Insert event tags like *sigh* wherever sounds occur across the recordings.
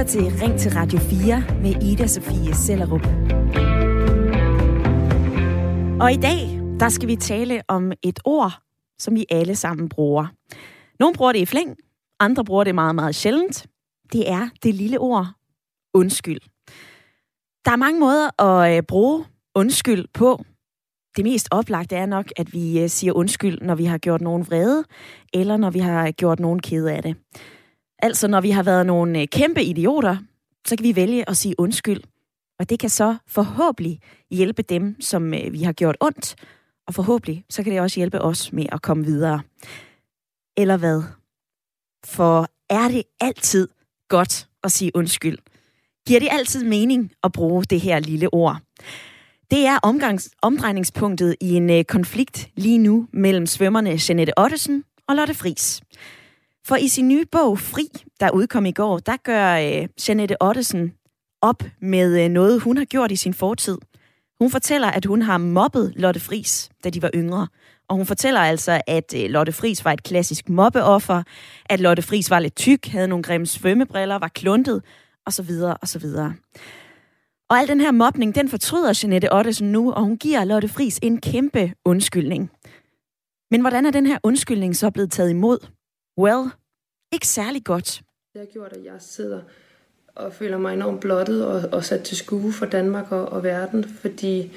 lytter til Ring til Radio 4 med Ida Sofie Sellerup. Og i dag, der skal vi tale om et ord, som vi alle sammen bruger. Nogle bruger det i flæng, andre bruger det meget, meget sjældent. Det er det lille ord undskyld. Der er mange måder at øh, bruge undskyld på. Det mest oplagte er nok, at vi øh, siger undskyld, når vi har gjort nogen vrede, eller når vi har gjort nogen kede af det. Altså, når vi har været nogle øh, kæmpe idioter, så kan vi vælge at sige undskyld. Og det kan så forhåbentlig hjælpe dem, som øh, vi har gjort ondt, og forhåbentlig så kan det også hjælpe os med at komme videre. Eller hvad? For er det altid godt at sige undskyld? Giver det altid mening at bruge det her lille ord? Det er omgangs, omdrejningspunktet i en øh, konflikt lige nu mellem svømmerne Jeanette Ottesen og Lotte Fris. For i sin nye bog Fri, der udkom i går, der gør øh, Janette Ottesen op med øh, noget, hun har gjort i sin fortid. Hun fortæller, at hun har mobbet Lotte Fris, da de var yngre. Og hun fortæller altså, at øh, Lotte Fris var et klassisk mobbeoffer, at Lotte Fris var lidt tyk, havde nogle grimme svømmebriller, var kluntet, osv. osv. Og al den her mobning, den fortryder Jeanette Ottesen nu, og hun giver Lotte Fris en kæmpe undskyldning. Men hvordan er den her undskyldning så blevet taget imod? Well, ikke særlig godt. Det har gjort, at jeg sidder og føler mig enormt blottet og, og sat til skue for Danmark og, og verden, fordi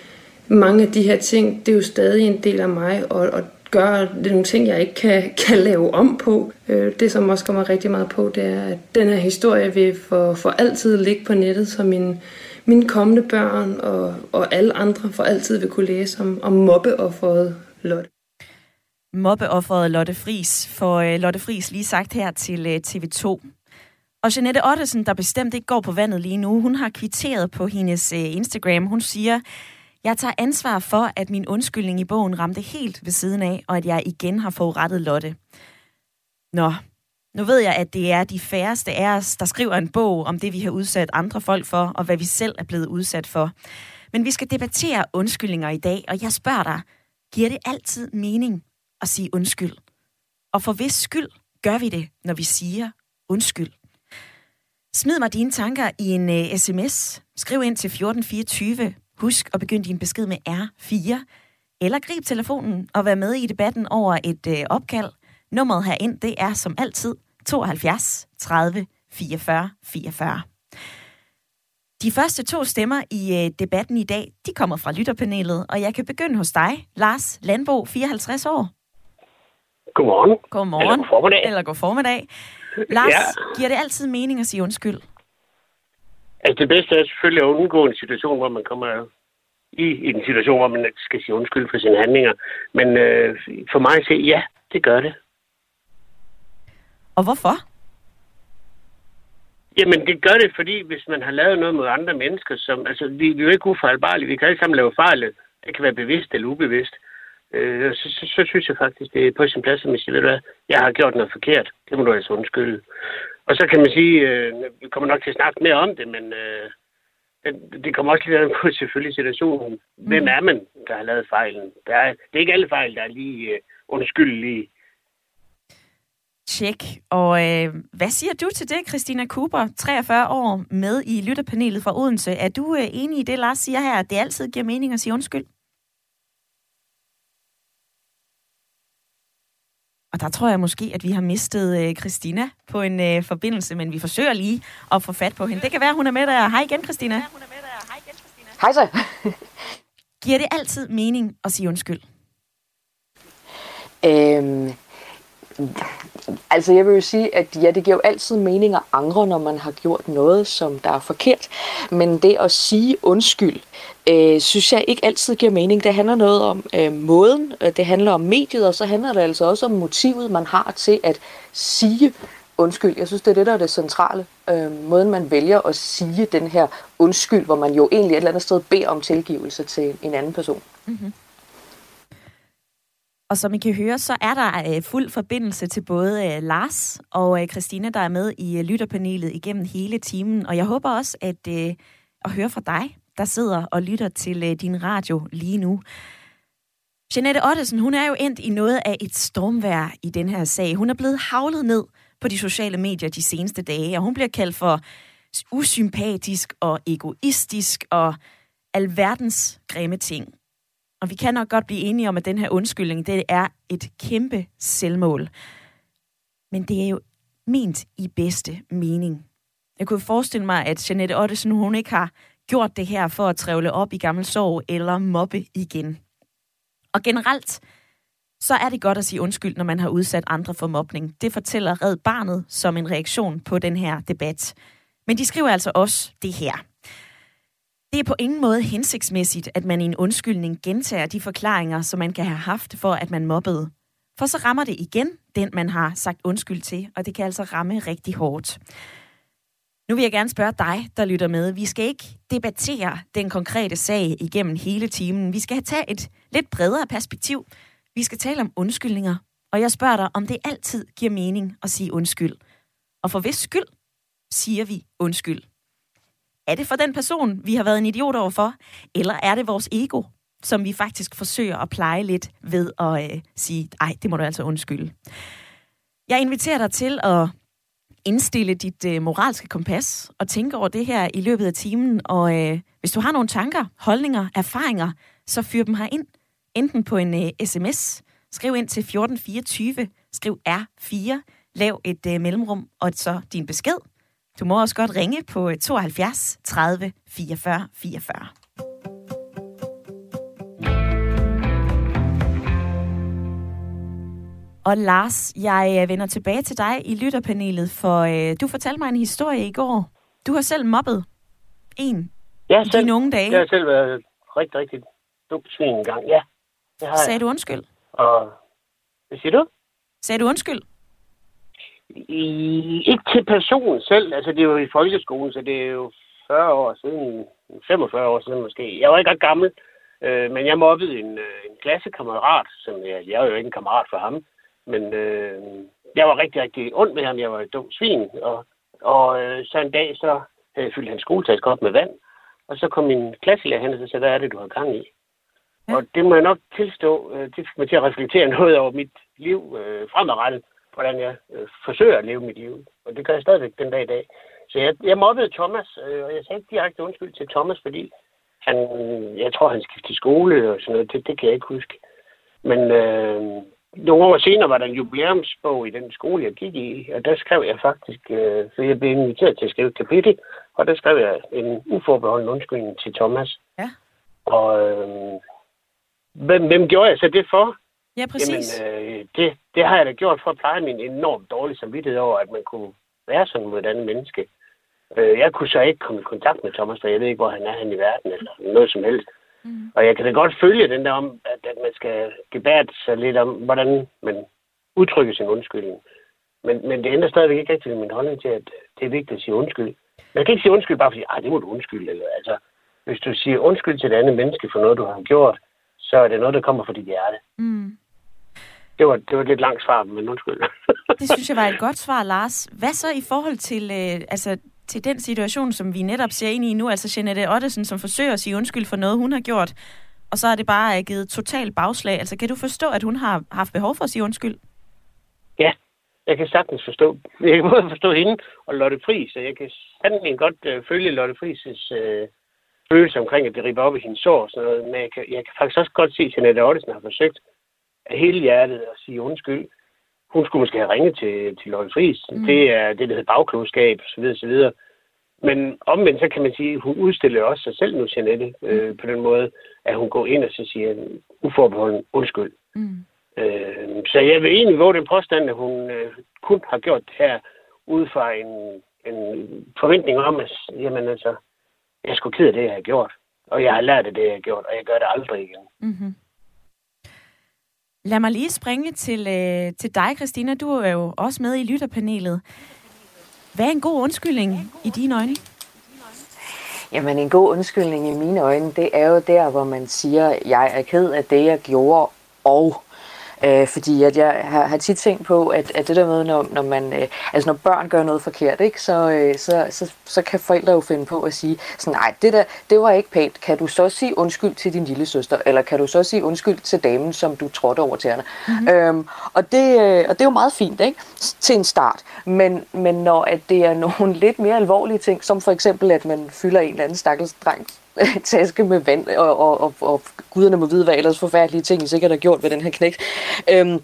mange af de her ting, det er jo stadig en del af mig, og, og gør det nogle ting, jeg ikke kan, kan lave om på. Øh, det, som også kommer rigtig meget på, det er, at den her historie vil for, for altid ligge på nettet, så mine, mine kommende børn og, og alle andre for altid vil kunne læse om, om mobbeofferet Lotte. Mobbeofferet Lotte Fris, for øh, Lotte Fris lige sagt her til øh, TV2. Og Jeanette Ottesen, der bestemt ikke går på vandet lige nu, hun har kvitteret på hendes øh, Instagram. Hun siger, jeg tager ansvar for, at min undskyldning i bogen ramte helt ved siden af, og at jeg igen har forurettet Lotte. Nå, nu ved jeg, at det er de færreste af os, der skriver en bog om det, vi har udsat andre folk for, og hvad vi selv er blevet udsat for. Men vi skal debattere undskyldninger i dag, og jeg spørger dig, giver det altid mening at sige undskyld? Og for hvis skyld gør vi det, når vi siger undskyld? Smid mig dine tanker i en øh, uh, sms. Skriv ind til 1424. Husk at begynde din besked med R4, eller grib telefonen og vær med i debatten over et uh, opkald. Nummeret herind, det er som altid 72 30 44 44. De første to stemmer i øh, debatten i dag, de kommer fra lytterpanelet, og jeg kan begynde hos dig, Lars Landbo, 54 år. Godmorgen. Godmorgen. Eller god formiddag. Eller god formiddag. Lars, *laughs* ja. giver det altid mening at sige undskyld? Altså det bedste er selvfølgelig at undgå en situation, hvor man kommer i, i en situation, hvor man skal sige undskyld for sine handlinger. Men øh, for mig at se, ja, det gør det. Og hvorfor? Jamen, det gør det, fordi hvis man har lavet noget mod andre mennesker, som, altså, vi, vi er jo ikke ufejlbarlige. Vi kan alle sammen lave fejl. Det kan være bevidst eller ubevidst. Øh, så, så, så, synes jeg faktisk, det er på sin plads, at man siger, ved du hvad, jeg har gjort noget forkert. Det må du altså undskylde. Og så kan man sige, øh, vi kommer nok til at snakke mere om det, men øh, det, kommer også lidt an på *laughs* selvfølgelig situationen. Hvem mm. er man, der har lavet fejlen? Der er, det er ikke alle fejl, der er lige øh, undskyldelige. Tjek. Og øh, hvad siger du til det, Christina Cooper, 43 år med i lytterpanelet fra Odense? Er du øh, enig i det, Lars siger her, at det altid giver mening at sige undskyld? Og der tror jeg måske, at vi har mistet øh, Christina på en øh, forbindelse, men vi forsøger lige at få fat på hende. Det kan være, hun er med der. Hej igen, Christina. Hej så. Giver det altid mening at sige undskyld? Øhm, Altså jeg vil jo sige, at ja, det giver jo altid mening at angre, når man har gjort noget, som der er forkert. Men det at sige undskyld, øh, synes jeg ikke altid giver mening. Det handler noget om øh, måden, øh, det handler om mediet, og så handler det altså også om motivet, man har til at sige undskyld. Jeg synes, det er det, der er det centrale. Øh, måden, man vælger at sige den her undskyld, hvor man jo egentlig et eller andet sted beder om tilgivelse til en anden person. Mm-hmm. Og som I kan høre, så er der øh, fuld forbindelse til både øh, Lars og øh, Christina, der er med i øh, lytterpanelet igennem hele timen. Og jeg håber også at, øh, at høre fra dig, der sidder og lytter til øh, din radio lige nu. Jeanette Ottesen, hun er jo endt i noget af et stormvær i den her sag. Hun er blevet havlet ned på de sociale medier de seneste dage, og hun bliver kaldt for usympatisk og egoistisk og alverdens grimme ting. Og vi kan nok godt blive enige om, at den her undskyldning, det er et kæmpe selvmål. Men det er jo ment i bedste mening. Jeg kunne forestille mig, at Jeanette Ottesen, hun ikke har gjort det her for at trævle op i gammel sorg eller mobbe igen. Og generelt, så er det godt at sige undskyld, når man har udsat andre for mobning. Det fortæller Red Barnet som en reaktion på den her debat. Men de skriver altså også det her. Det er på ingen måde hensigtsmæssigt, at man i en undskyldning gentager de forklaringer, som man kan have haft for, at man mobbede. For så rammer det igen den, man har sagt undskyld til, og det kan altså ramme rigtig hårdt. Nu vil jeg gerne spørge dig, der lytter med. Vi skal ikke debattere den konkrete sag igennem hele timen. Vi skal tage et lidt bredere perspektiv. Vi skal tale om undskyldninger. Og jeg spørger dig, om det altid giver mening at sige undskyld. Og for hvis skyld siger vi undskyld? Er det for den person, vi har været en idiot overfor? Eller er det vores ego, som vi faktisk forsøger at pleje lidt ved at øh, sige, ej, det må du altså undskylde. Jeg inviterer dig til at indstille dit øh, moralske kompas og tænke over det her i løbet af timen. Og øh, hvis du har nogle tanker, holdninger, erfaringer, så fyr dem her ind. Enten på en øh, sms, skriv ind til 1424, skriv R4, lav et øh, mellemrum og så din besked. Du må også godt ringe på 72 30 44 44. Og Lars, jeg øh, vender tilbage til dig i lytterpanelet, for øh, du fortalte mig en historie i går. Du har selv mobbet en jeg i dine unge dage. Jeg har selv været rigtig, rigtig dumt svin en gang, ja. Det har Sagde jeg. du undskyld? Og, hvad siger du? Sagde du undskyld? I, ikke til personen selv. Altså, det er jo i folkeskolen, så det er jo 40 år siden, 45 år siden måske. Jeg var ikke ret gammel, øh, men jeg mobbede en, øh, en klassekammerat, som jeg, jeg er jo ikke en kammerat for ham. Men øh, jeg var rigtig, rigtig ond med ham. Jeg var et dumt svin. Og, og øh, så en dag, så havde jeg fyldt hans skoletaske op med vand. Og så kom min klasselærer hen og sagde, hvad er det, du har gang i? Ja. Og det må jeg nok tilstå, øh, det fik mig til at reflektere *laughs* noget over mit liv øh, fremadrettet, hvordan jeg øh, forsøger at leve mit liv. Og det gør jeg stadigvæk den dag i dag. Så jeg, jeg mobbede Thomas, øh, og jeg sagde direkte undskyld til Thomas, fordi han, jeg tror, han skiftede skole og sådan noget. Det, det kan jeg ikke huske. Men øh, nogle år senere var der en jubilæumsbog i den skole, jeg gik i, og der skrev jeg faktisk, øh, for jeg blev inviteret til at skrive et kapitel, og der skrev jeg en uforbeholden undskyldning til Thomas. Ja. Og øh, hvem, hvem gjorde jeg så det for? Ja, præcis. Jamen, øh, det, det har jeg da gjort for at pleje min enormt dårlige samvittighed over, at man kunne være sådan mod et andet menneske. Øh, jeg kunne så ikke komme i kontakt med Thomas, for jeg ved ikke, hvor han er hen i verden, eller noget som helst. Mm. Og jeg kan da godt følge den der om, at, at man skal gebære sig lidt om, hvordan man udtrykker sin undskyldning. Men, men det ændrer stadigvæk ikke rigtig min holdning til, at det er vigtigt at sige undskyld. Man kan ikke sige undskyld bare fordi, det må du undskylde. Eller, altså, hvis du siger undskyld til et andet menneske for noget, du har gjort, så er det noget, der kommer fra dit hjerte. Mm. Det var, det var et lidt langt svar, men undskyld. det synes jeg var et godt svar, Lars. Hvad så i forhold til, øh, altså, til den situation, som vi netop ser ind i nu, altså Jeanette Ottesen, som forsøger at sige undskyld for noget, hun har gjort, og så er det bare givet total bagslag. Altså, kan du forstå, at hun har haft behov for at sige undskyld? Ja, jeg kan sagtens forstå. Jeg kan både forstå hende og Lotte Friis, og jeg kan sandelig godt øh, følge Lotte Friis' øh, følelse omkring, at det riber op i hendes sår og sådan noget. Men jeg kan, jeg kan faktisk også godt se, at Jeanette Ottesen har forsøgt af hele hjertet at sige undskyld. Hun skulle måske have ringet til, til Lotte Friis. Mm. Det er det, der hedder bagklodskab, osv. osv. Men omvendt, så kan man sige, at hun udstiller også sig selv nu, Jeanette, øh, mm. på den måde, at hun går ind og så siger uforbeholden undskyld. Mm. Øh, så jeg vil egentlig våge den påstand, at hun øh, kun har gjort det her ud fra en, en forventning om, at jamen, altså, jeg skulle ked af det, jeg har gjort. Og jeg har lært af det, jeg har gjort, og jeg gør det aldrig igen. Mm-hmm. Lad mig lige springe til, øh, til dig, Christina. Du er jo også med i lytterpanelet. Hvad er en god undskyldning i dine øjne? Jamen, en god undskyldning i mine øjne, det er jo der, hvor man siger, jeg er ked af det, jeg gjorde, og Øh, fordi at jeg har, har tit tænkt på, at, at det der med, når, når, man, øh, altså når børn gør noget forkert, ikke, så, øh, så, så, så kan forældre jo finde på at sige, sådan, nej, det der, det var ikke pænt. Kan du så sige undskyld til din lille søster, eller kan du så sige undskyld til damen, som du trådte over tæerne? Mm-hmm. Øhm, og, det, øh, og det er jo meget fint, ikke? Til en start. Men, men når at det er nogle *laughs* lidt mere alvorlige ting, som for eksempel, at man fylder en eller anden stakkels dreng *laughs* taske med vand, og, og, og, og guderne må vide, hvad ellers forfærdelige ting I sikkert har gjort ved den her knæk, øhm,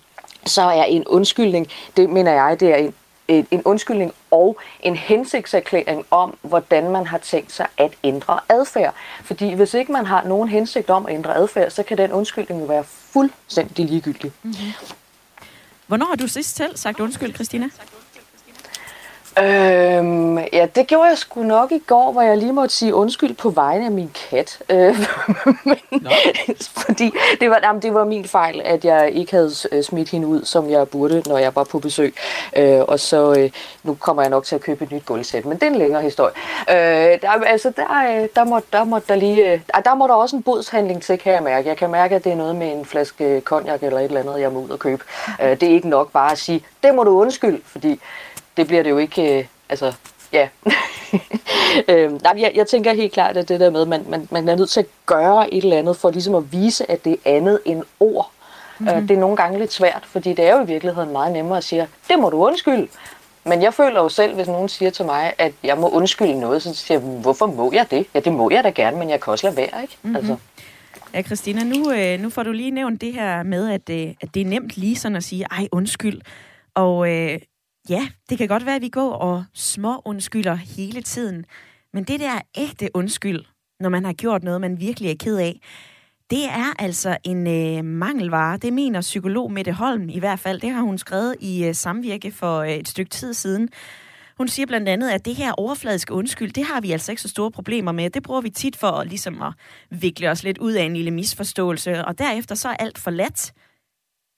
så er en undskyldning, det mener jeg, det er en, en, en undskyldning og en hensigtserklæring om, hvordan man har tænkt sig at ændre adfærd. Fordi hvis ikke man har nogen hensigt om at ændre adfærd, så kan den undskyldning jo være fuldstændig ligegyldig. Mm-hmm. Hvornår har du sidst selv sagt undskyld, Christina? Øhm, ja, det gjorde jeg sgu nok i går, hvor jeg lige måtte sige undskyld på vegne af min kat. Øh, *laughs* men, fordi det var, jamen, det var min fejl, at jeg ikke havde øh, smidt hende ud, som jeg burde, når jeg var på besøg. Øh, og så, øh, nu kommer jeg nok til at købe et nyt gulvsæt, men det er en længere historie. Øh, der, altså, der, øh, der, må, der, må der lige, øh, der må der også en bodshandling til, kan jeg mærke. Jeg kan mærke, at det er noget med en flaske konjak eller et eller andet, jeg må ud og købe. Øh, det er ikke nok bare at sige, det må du undskylde, fordi det bliver det jo ikke, øh, altså, ja. *laughs* øh, nej, jeg, jeg tænker helt klart, at det der med, at man, man, man er nødt til at gøre et eller andet, for ligesom at vise, at det er andet end ord. Mm-hmm. Øh, det er nogle gange lidt svært, fordi det er jo i virkeligheden meget nemmere at sige, det må du undskylde. Men jeg føler jo selv, hvis nogen siger til mig, at jeg må undskylde noget, så siger jeg, hvorfor må jeg det? Ja, det må jeg da gerne, men jeg kan også lade være, ikke? Mm-hmm. Altså. Ja, Christina, nu, øh, nu får du lige nævnt det her med, at, øh, at det er nemt lige sådan at sige, ej, undskyld. Og øh, Ja, det kan godt være, at vi går og små undskylder hele tiden. Men det der ægte undskyld, når man har gjort noget, man virkelig er ked af, det er altså en øh, mangelvare. Det mener psykolog Mette Holm i hvert fald. Det har hun skrevet i øh, samvirke for øh, et stykke tid siden. Hun siger blandt andet, at det her overfladiske undskyld, det har vi altså ikke så store problemer med. Det bruger vi tit for at, ligesom at vikle os lidt ud af en lille misforståelse, og derefter så er alt forladt.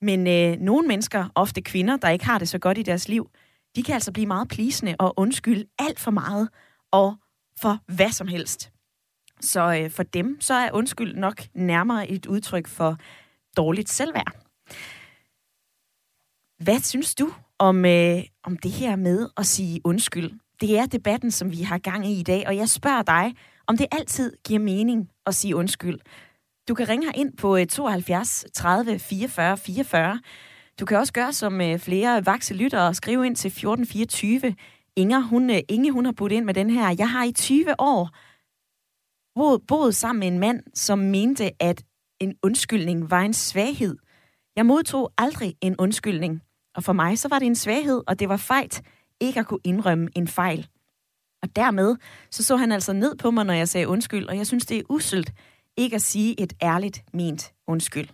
Men øh, nogle mennesker, ofte kvinder, der ikke har det så godt i deres liv, de kan altså blive meget plisende og undskylde alt for meget og for hvad som helst. Så øh, for dem, så er undskyld nok nærmere et udtryk for dårligt selvværd. Hvad synes du om, øh, om det her med at sige undskyld? Det er debatten, som vi har gang i i dag, og jeg spørger dig, om det altid giver mening at sige undskyld. Du kan ringe her ind på 72 30 44 44. Du kan også gøre som øh, flere vakse lyttere og skrive ind til 1424. Inger, hun, øh, Inge, hun har budt ind med den her. Jeg har i 20 år boet, boet sammen med en mand, som mente, at en undskyldning var en svaghed. Jeg modtog aldrig en undskyldning, og for mig så var det en svaghed, og det var fejt ikke at kunne indrømme en fejl. Og dermed så så han altså ned på mig, når jeg sagde undskyld, og jeg synes, det er uselt ikke at sige et ærligt ment undskyld.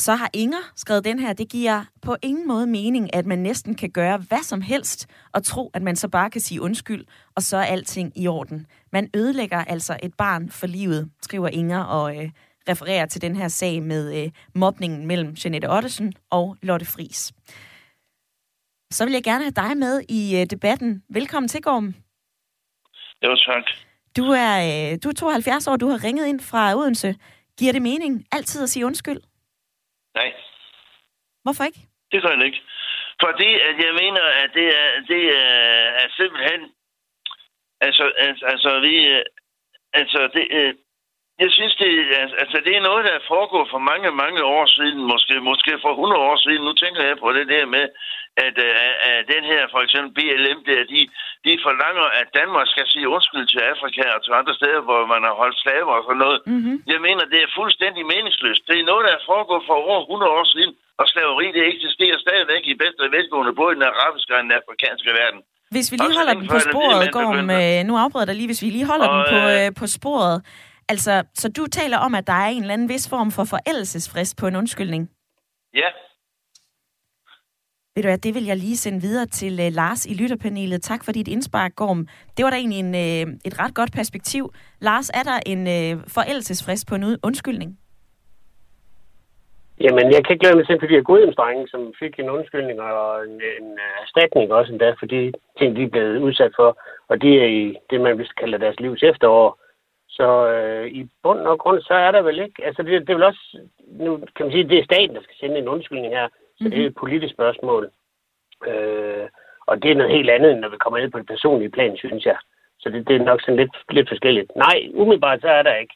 Så har Inger skrevet den her, det giver på ingen måde mening, at man næsten kan gøre hvad som helst, og tro, at man så bare kan sige undskyld, og så er alting i orden. Man ødelægger altså et barn for livet, skriver Inger, og øh, refererer til den her sag med øh, mobningen mellem Jeanette Ottesen og Lotte Fris. Så vil jeg gerne have dig med i øh, debatten. Velkommen til, Gorm. Jo, tak. Du er, øh, du er 72 år, du har ringet ind fra Odense. Giver det mening altid at sige undskyld? Nej. Hvorfor ikke? Det gør det ikke. Fordi at jeg mener, at det er, det er, er simpelthen... Altså, altså, altså vi... Øh, altså, det, øh, jeg synes, det, altså, det er noget, der er foregået for mange, mange år siden. Måske, måske for 100 år siden. Nu tænker jeg på det der med, at, at, at den her, for eksempel BLM, der, de, de forlanger, at Danmark skal sige undskyld til Afrika og til andre steder, hvor man har holdt slaver og sådan noget. Mm-hmm. Jeg mener, det er fuldstændig meningsløst. Det er noget, der er foregået for over 100 år siden, og slaveri, det eksisterer stadigvæk i bedste velgående, både i den arabiske og den afrikanske verden. Hvis vi lige holder den på sporet, går med, nu afbryder der lige, hvis vi lige holder og, den på, øh, på sporet. Altså, så du taler om, at der er en eller anden vis form for forældelsesfrist på en undskyldning? Ja, ved du hvad, det vil jeg lige sende videre til uh, Lars i lytterpanelet. Tak for dit indspark, Gorm. Det var da egentlig en, uh, et ret godt perspektiv. Lars, er der en uh, forældelsesfrist på en undskyldning? Jamen, jeg kan ikke lade mig selv, fordi jeg er som fik en undskyldning og en, en erstatning også endda, for de ting, de er blevet udsat for. Og de er i det, man vil kalde deres livs efterår. Så øh, i bund og grund, så er der vel ikke... Altså, det, det er vel også... Nu kan man sige, at det er staten, der skal sende en undskyldning her. Så mm-hmm. det er et politisk spørgsmål. Øh, og det er noget helt andet, end når vi kommer ned på det personlige plan, synes jeg. Så det, det er nok sådan lidt, lidt forskelligt. Nej, umiddelbart så er der ikke.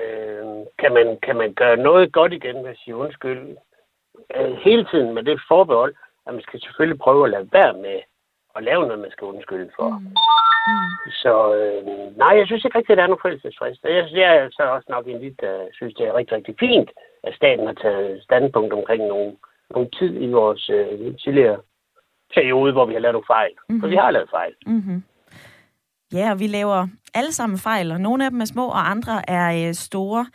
Øh, kan, man, kan man gøre noget godt igen ved at sige undskyld? Øh, hele tiden med det forbehold, at man skal selvfølgelig prøve at lade være med at lave noget, man skal undskylde for. Mm. Mm. Så øh, nej, jeg synes ikke rigtigt, at der er nogen forældelsesfrist. Jeg, jeg er så også nok en lidt, der synes, det er rigtig, rigtig fint, at staten har taget standpunkt omkring nogle, nogle tid i vores øh, tidligere periode, hvor vi har lavet nogle fejl. Mm-hmm. For vi har lavet fejl. Mm-hmm. Ja, og vi laver alle sammen fejl, og nogle af dem er små, og andre er øh, store.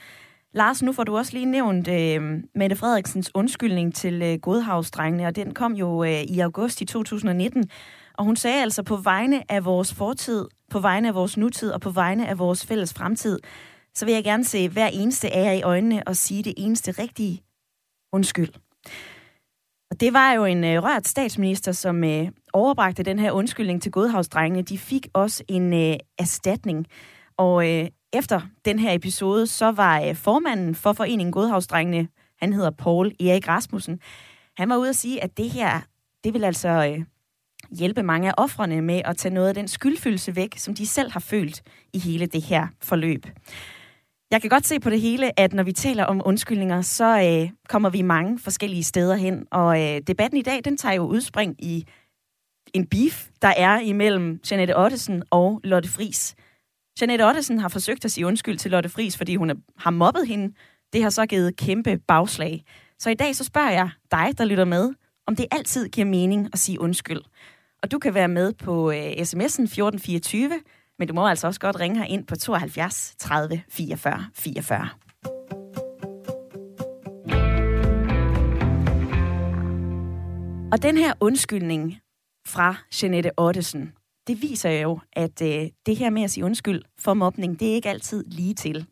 Lars, nu får du også lige nævnt øh, Mette Frederiksens undskyldning til øh, Godhavsdrengene, og den kom jo øh, i august i 2019. Og hun sagde altså på vegne af vores fortid, på vegne af vores nutid og på vegne af vores fælles fremtid, så vil jeg gerne se hver eneste af jer i øjnene og sige det eneste rigtige undskyld. Og det var jo en øh, rørt statsminister, som øh, overbragte den her undskyldning til Godhavsdrengene. De fik også en øh, erstatning. Og øh, efter den her episode, så var øh, formanden for foreningen Godhavsdrengene, han hedder Paul Erik Rasmussen, han var ude at sige, at det her, det vil altså øh, hjælpe mange af offrene med at tage noget af den skyldfølelse væk, som de selv har følt i hele det her forløb. Jeg kan godt se på det hele, at når vi taler om undskyldninger, så øh, kommer vi mange forskellige steder hen. Og øh, debatten i dag, den tager jo udspring i en beef, der er imellem Janette Ottesen og Lotte Fris. Janette Ottesen har forsøgt at sige undskyld til Lotte Fris, fordi hun har mobbet hende. Det har så givet kæmpe bagslag. Så i dag så spørger jeg dig, der lytter med, om det altid giver mening at sige undskyld. Og du kan være med på øh, sms'en 1424, men du må altså også godt ringe her ind på 72 30 44 44. Og den her undskyldning fra Jeanette Ottesen, det viser jo, at øh, det her med at sige undskyld for mobning, det er ikke altid lige til.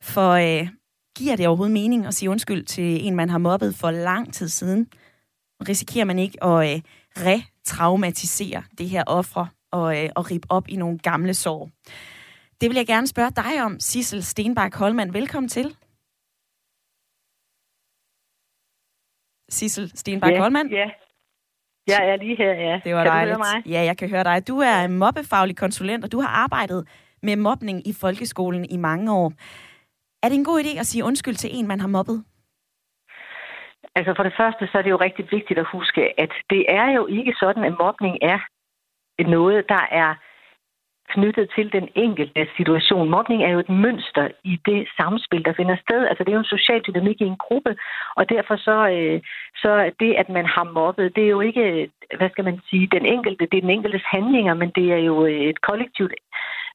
For øh, giver det overhovedet mening at sige undskyld til en, man har mobbet for lang tid siden? Risikerer man ikke at øh, retraumatisere det her ofre og, øh, og ribe op i nogle gamle sår? Det vil jeg gerne spørge dig om, Sissel Stenbak Holman. Velkommen til. Sissel Stenbak ja. Ja, jeg er lige her, ja. Det var kan dejligt. du høre mig? Ja, jeg kan høre dig. Du er mobbefaglig konsulent, og du har arbejdet med mobning i folkeskolen i mange år. Er det en god idé at sige undskyld til en, man har mobbet? Altså for det første, så er det jo rigtig vigtigt at huske, at det er jo ikke sådan, at mobning er noget, der er knyttet til den enkelte situation. Mobning er jo et mønster i det samspil, der finder sted. Altså det er jo en social dynamik i en gruppe, og derfor så, øh, så det, at man har mobbet, det er jo ikke, hvad skal man sige, den enkelte, det er den enkeltes handlinger, men det er jo øh, et kollektivt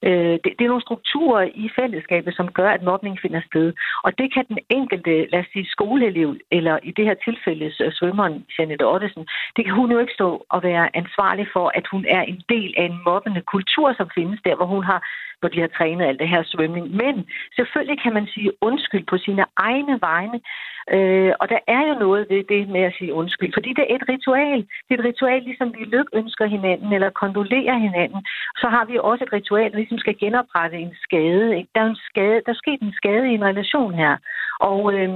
Øh, det, det er nogle strukturer i fællesskabet, som gør, at mobning finder sted. Og det kan den enkelte, lad os sige, skoleelev, eller i det her tilfælde øh, svømmeren Janette Ottesen, det kan hun jo ikke stå og være ansvarlig for, at hun er en del af en mobbende kultur, som findes der, hvor hun har hvor de har trænet alt det her svømning. Men selvfølgelig kan man sige undskyld på sine egne vegne. Øh, og der er jo noget ved det med at sige undskyld, fordi det er et ritual. Det er et ritual, ligesom vi lykønsker hinanden eller kondolerer hinanden. Så har vi også et ritual, der ligesom skal genoprette en skade. Ikke? Der er en skade, der er sket en skade i en relation her. Og øh,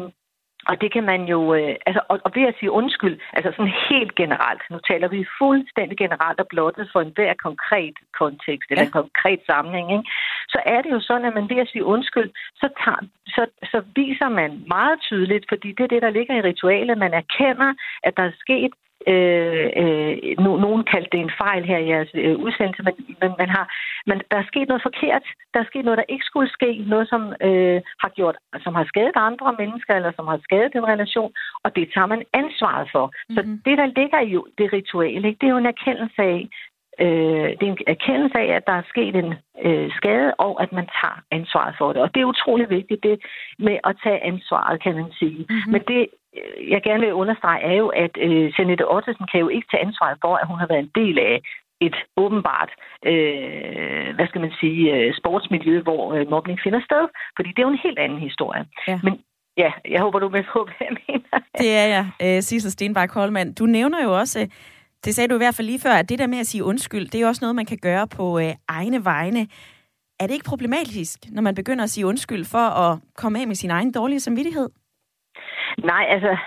og det kan man jo, øh, altså, og, og ved at sige undskyld, altså sådan helt generelt, nu taler vi fuldstændig generelt og blottet for en hver konkret kontekst eller ja. en konkret sammenhæng, ikke? så er det jo sådan, at man ved at sige undskyld, så, tager, så, så viser man meget tydeligt, fordi det er det, der ligger i ritualet, man erkender, at der er sket Øh, øh, no, nogen kaldte det en fejl her i jeres øh, udsendelse, men, men man har, man, der er sket noget forkert. Der er sket noget, der ikke skulle ske. Noget, som øh, har gjort, som har skadet andre mennesker, eller som har skadet en relation, og det tager man ansvaret for. Mm-hmm. Så mhm. det, der ligger i det rituale, ikke, det er jo en erkendelse af, øh, det er en erkendelse af, at der er sket en øh, skade, og at man tager ansvaret for det. Og det er utrolig vigtigt, det med at tage ansvaret, kan man sige. Mm-hmm. Men det, jeg gerne vil understrege, er jo, at øh, Janette Ottesen kan jo ikke tage ansvaret for, at hun har været en del af et åbenbart, øh, hvad skal man sige, øh, sportsmiljø, hvor øh, mobning finder sted. Fordi det er jo en helt anden historie. Ja. Men ja, jeg håber, du er med på, hvad jeg mener. Det er jeg, øh, Sissel Stenbak Holman. Du nævner jo også det sagde du i hvert fald lige før, at det der med at sige undskyld, det er også noget, man kan gøre på øh, egne vegne. er det ikke problematisk, når man begynder at sige undskyld for at komme af med sin egen dårlige samvittighed? Nej, altså,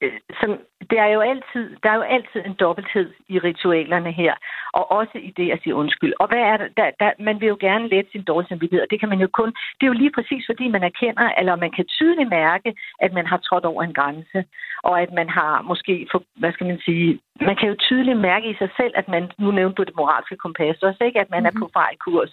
øh, som, det er jo altid, der er jo altid en dobbelthed i ritualerne her, og også i det at sige undskyld. Og hvad er der, der, man vil jo gerne lette sin dårlige samvittighed, og det kan man jo kun, det er jo lige præcis fordi man erkender, eller man kan tydeligt mærke, at man har trådt over en grænse, og at man har måske, for, hvad skal man sige, man kan jo tydeligt mærke i sig selv, at man, nu nævnte du det moralske kompas også, ikke? at man mm-hmm. er på mhm. fejl kurs.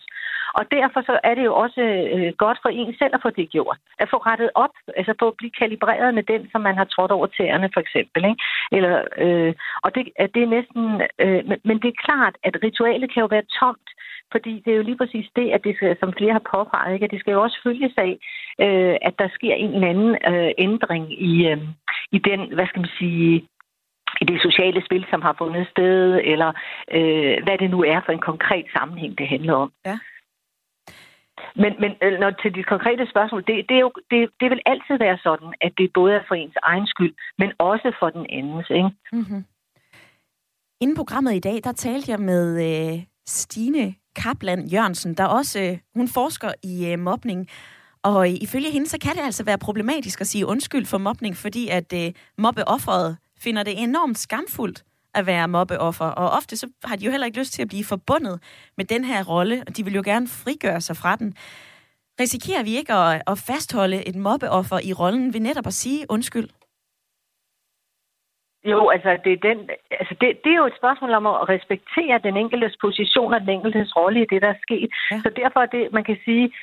Og derfor så er det jo også øh, godt for en selv at få det gjort. At få rettet op, altså få at blive kalibreret med den, som man har trådt over tæerne for eksempel. Ikke? Eller, øh, og det, at det er næsten, øh, men, men det er klart, at ritualet kan jo være tomt, fordi det er jo lige præcis det, at det skal, som flere har påpeget, ikke? at det skal jo også følges af, øh, at der sker en eller anden øh, ændring i, øh, i den, hvad skal man sige, i det sociale spil, som har fundet sted, eller øh, hvad det nu er for en konkret sammenhæng, det handler om. Ja. Men, men øh, når til dit konkrete spørgsmål, det, det, er jo, det, det vil altid være sådan, at det både er for ens egen skyld, men også for den andens. Ikke? Mm-hmm. Inden programmet i dag, der talte jeg med øh, Stine Kaplan Jørgensen, der også, øh, hun forsker i øh, mobning, og øh, ifølge hende, så kan det altså være problematisk at sige undskyld for mobning, fordi at øh, mobbeofferet finder det enormt skamfuldt at være mobbeoffer, og ofte så har de jo heller ikke lyst til at blive forbundet med den her rolle, og de vil jo gerne frigøre sig fra den. Risikerer vi ikke at, at fastholde et mobbeoffer i rollen ved netop at sige undskyld? Jo, altså, det er, den, altså det, det er jo et spørgsmål om at respektere den enkeltes position og den enkeltes rolle i det, der er sket. Ja. Så derfor er det, man kan sige,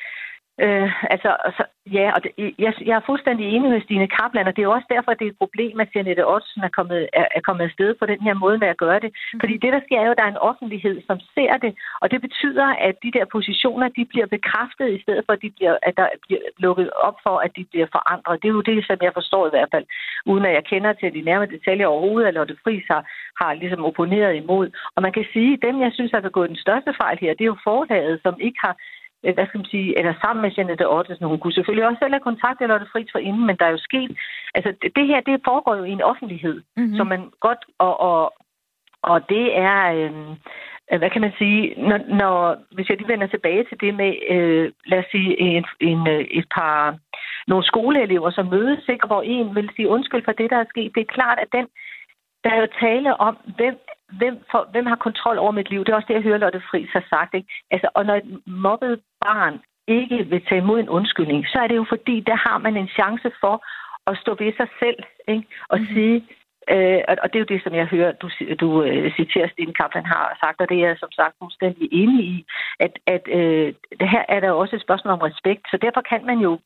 Øh, altså, altså, ja, og det, jeg, jeg er fuldstændig enig med Stine Kapland, og det er også derfor, at det er et problem, at Janette Ottsen er kommet, er, er kommet afsted på den her måde med at gøre det. Mm. Fordi det, der sker, er jo, at der er en offentlighed, som ser det, og det betyder, at de der positioner, de bliver bekræftet, i stedet for, at, de bliver, at der bliver lukket op for, at de bliver forandret. Det er jo det, som jeg forstår i hvert fald, uden at jeg kender til de nærmere detaljer overhovedet, eller det Friis har, har ligesom opponeret imod. Og man kan sige, at dem, jeg synes, har begået den største fejl her, det er jo forlaget, som ikke har hvad skal man sige, eller sammen med Jeanette Ottesen. Hun kunne selvfølgelig også selv have kontakt eller det frit for inden, men der er jo sket, altså det her, det foregår jo i en offentlighed, mm-hmm. som man godt, og, og, og det er, øh, hvad kan man sige, når, når, hvis jeg lige vender tilbage til det med, øh, lad os sige, en, en, øh, et par, nogle skoleelever, som mødes, ikke, hvor en vil sige undskyld for det, der er sket. Det er klart, at den, der er jo tale om, hvem hvem, for, hvem har kontrol over mit liv? Det er også det, jeg hører Lotte Friis har sagt. Ikke? Altså, og når et mobbet barn ikke vil tage imod en undskyldning, så er det jo fordi, der har man en chance for at stå ved sig selv ikke? og mm-hmm. sige, Øh, og det er jo det, som jeg hører, du, du uh, citerer Stine Kaplan har sagt, og det er jeg som sagt fuldstændig enig i, at, at uh, det her er der også et spørgsmål om respekt, så derfor kan man jo,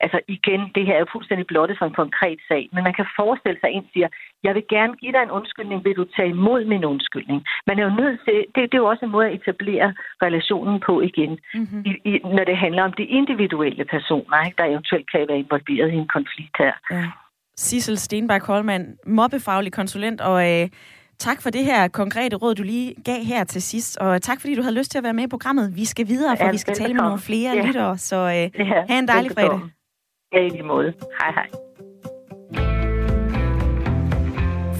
altså igen, det her er jo fuldstændig blottet for en konkret sag, men man kan forestille sig, at en siger, jeg vil gerne give dig en undskyldning, vil du tage imod min undskyldning? Man er jo nødt til, det, det er jo også en måde at etablere relationen på igen, mm-hmm. i, i, når det handler om de individuelle personer, ikke, der eventuelt kan være involveret i en konflikt her. Ja. Sissel Stenberg Holman, mobbefaglig konsulent, og øh, tak for det her konkrete råd, du lige gav her til sidst, og tak fordi du havde lyst til at være med i programmet. Vi skal videre, for ja, vi skal tale med nogle flere ja. lyttere, så øh, ja, have en dejlig fredag. Ja, i lige måde. Hej hej.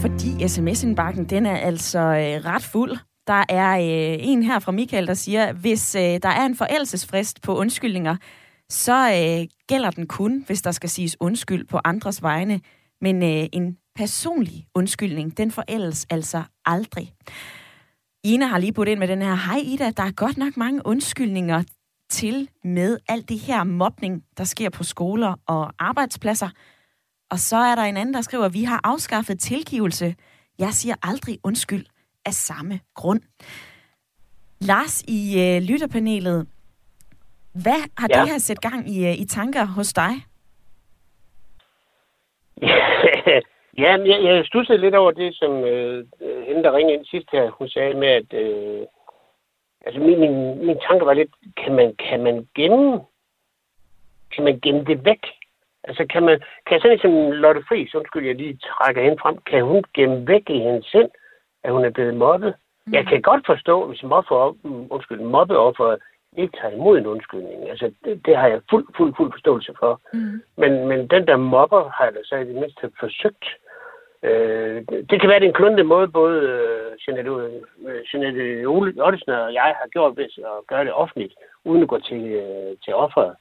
Fordi sms-indbakken, den er altså øh, ret fuld. Der er øh, en her fra Michael, der siger, hvis øh, der er en forældelsesfrist på undskyldninger, så øh, gælder den kun, hvis der skal siges undskyld på andres vegne. Men øh, en personlig undskyldning, den forældes altså aldrig. Ina har lige budt ind med den her, hej Ida, der er godt nok mange undskyldninger til med alt det her mobning, der sker på skoler og arbejdspladser. Og så er der en anden, der skriver, vi har afskaffet tilgivelse. Jeg siger aldrig undskyld af samme grund. Lars i øh, lytterpanelet, hvad har ja. det her sat gang i, øh, i tanker hos dig? *laughs* ja, men jeg, jeg stussede lidt over det, som øh, hende, der ringede ind sidst her, hun sagde med, at øh, altså min, min, min tanke var lidt, kan man, kan man gemme, kan man gemme det væk? Altså kan man, kan sådan som Lotte Friis, undskyld, jeg lige trækker hende frem, kan hun gemme væk i hendes sind, at hun er blevet mobbet? Mm. Jeg kan godt forstå, hvis mobbeoffer, undskyld, mobbeoffer ikke tager imod en undskyldning. Altså, det, det har jeg fuld, fuld, fuld forståelse for. Mm. Men, men den der mobber har jeg da så i det mindste forsøgt Øh, det, det kan være, det er en klundet måde, både øh, Jeanette, øh, Jeanette Ottesen og jeg har gjort ved at gøre det offentligt, uden at gå til, øh, til offeret.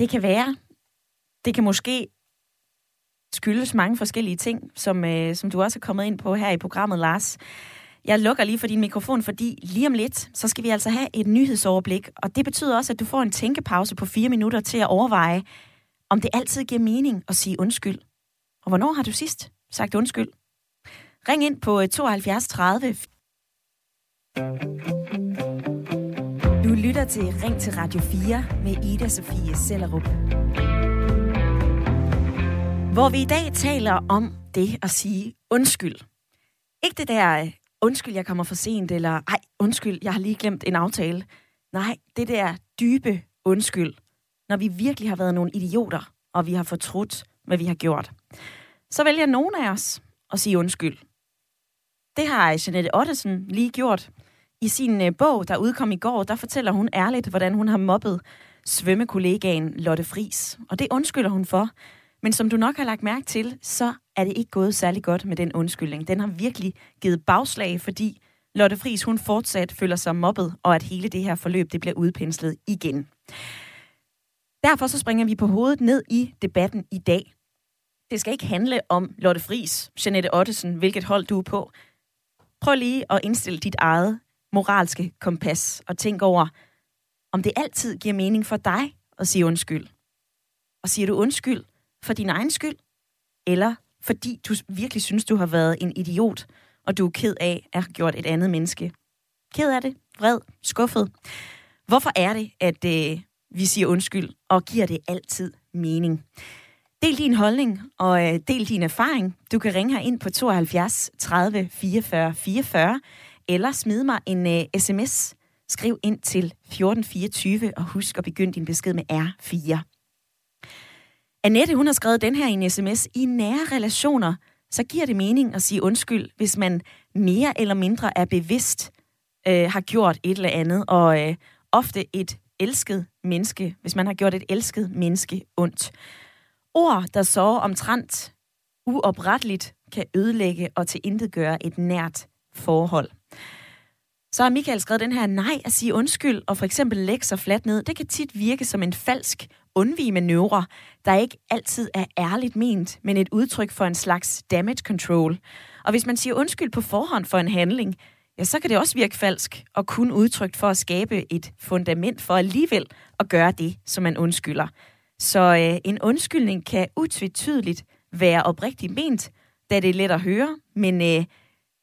Det kan være. Det kan måske skyldes mange forskellige ting, som, øh, som du også er kommet ind på her i programmet, Lars. Jeg lukker lige for din mikrofon, fordi lige om lidt, så skal vi altså have et nyhedsoverblik, og det betyder også, at du får en tænkepause på fire minutter til at overveje, om det altid giver mening at sige undskyld. Og hvornår har du sidst sagt undskyld? Ring ind på øh, 72 30. Du lytter til Ring til Radio 4 med Ida Sofie Sellerup. Hvor vi i dag taler om det at sige undskyld. Ikke det der, øh, undskyld, jeg kommer for sent, eller ej, undskyld, jeg har lige glemt en aftale. Nej, det der dybe undskyld, når vi virkelig har været nogle idioter, og vi har fortrudt, hvad vi har gjort. Så vælger nogen af os at sige undskyld. Det har Jeanette Ottesen lige gjort. I sin øh, bog, der udkom i går, der fortæller hun ærligt, hvordan hun har mobbet svømmekollegaen Lotte Fris. Og det undskylder hun for. Men som du nok har lagt mærke til, så er det ikke gået særlig godt med den undskyldning. Den har virkelig givet bagslag, fordi Lotte Fris hun fortsat føler sig mobbet, og at hele det her forløb det bliver udpenslet igen. Derfor så springer vi på hovedet ned i debatten i dag. Det skal ikke handle om Lotte Fris, Janette Ottesen, hvilket hold du er på. Prøv lige at indstille dit eget moralske kompas og tænk over, om det altid giver mening for dig at sige undskyld. Og siger du undskyld for din egen skyld, eller fordi du virkelig synes, du har været en idiot, og du er ked af at have gjort et andet menneske. Ked af det, vred, skuffet. Hvorfor er det, at øh, vi siger undskyld, og giver det altid mening? Del din holdning og øh, del din erfaring. Du kan ringe her ind på 72 30 44 44, eller smide mig en øh, sms. Skriv ind til 1424, og husk at begynde din besked med R4. Annette, hun har skrevet den her i en sms. I nære relationer, så giver det mening at sige undskyld, hvis man mere eller mindre er bevidst øh, har gjort et eller andet, og øh, ofte et elsket menneske, hvis man har gjort et elsket menneske ondt. Ord, der så omtrent uopretteligt kan ødelægge og tilintetgøre et nært forhold. Så har Michael skrevet den her, nej at sige undskyld og for eksempel lægge sig fladt ned, det kan tit virke som en falsk undvigemanøvre, der ikke altid er ærligt ment, men et udtryk for en slags damage control. Og hvis man siger undskyld på forhånd for en handling, ja, så kan det også virke falsk og kun udtrykt for at skabe et fundament for alligevel at gøre det, som man undskylder. Så øh, en undskyldning kan utvetydigt være oprigtigt ment, da det er let at høre, men øh,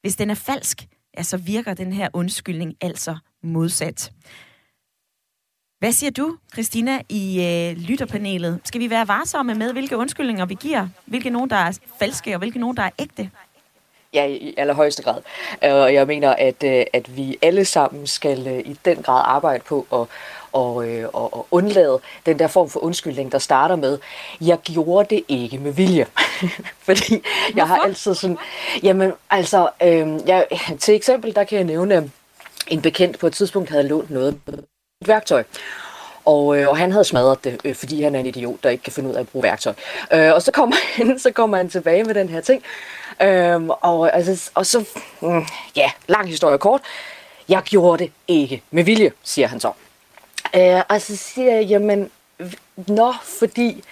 hvis den er falsk, ja, så virker den her undskyldning altså modsat. Hvad siger du, Christina, i øh, lytterpanelet? Skal vi være varsomme med, hvilke undskyldninger vi giver? Hvilke nogen, der er falske, og hvilke nogen, der er ægte? Ja, i allerhøjeste grad. Og jeg mener, at, øh, at vi alle sammen skal øh, i den grad arbejde på at og, øh, og, og undlade den der form for undskyldning, der starter med, jeg gjorde det ikke med vilje. *laughs* Fordi Hvorfor? jeg har altid sådan, jamen altså, øh, jeg, til eksempel, der kan jeg nævne, en bekendt på et tidspunkt havde lånt noget, et værktøj. Og, øh, og han havde smadret det, øh, fordi han er en idiot, der ikke kan finde ud af at bruge værktøj. Øh, og så kommer, *laughs* han, så kommer han tilbage med den her ting. Øh, og, altså, og så, mm, ja, lang historie kort. Jeg gjorde det ikke med vilje, siger han så. Øh, og så siger jeg, jamen, nå, fordi...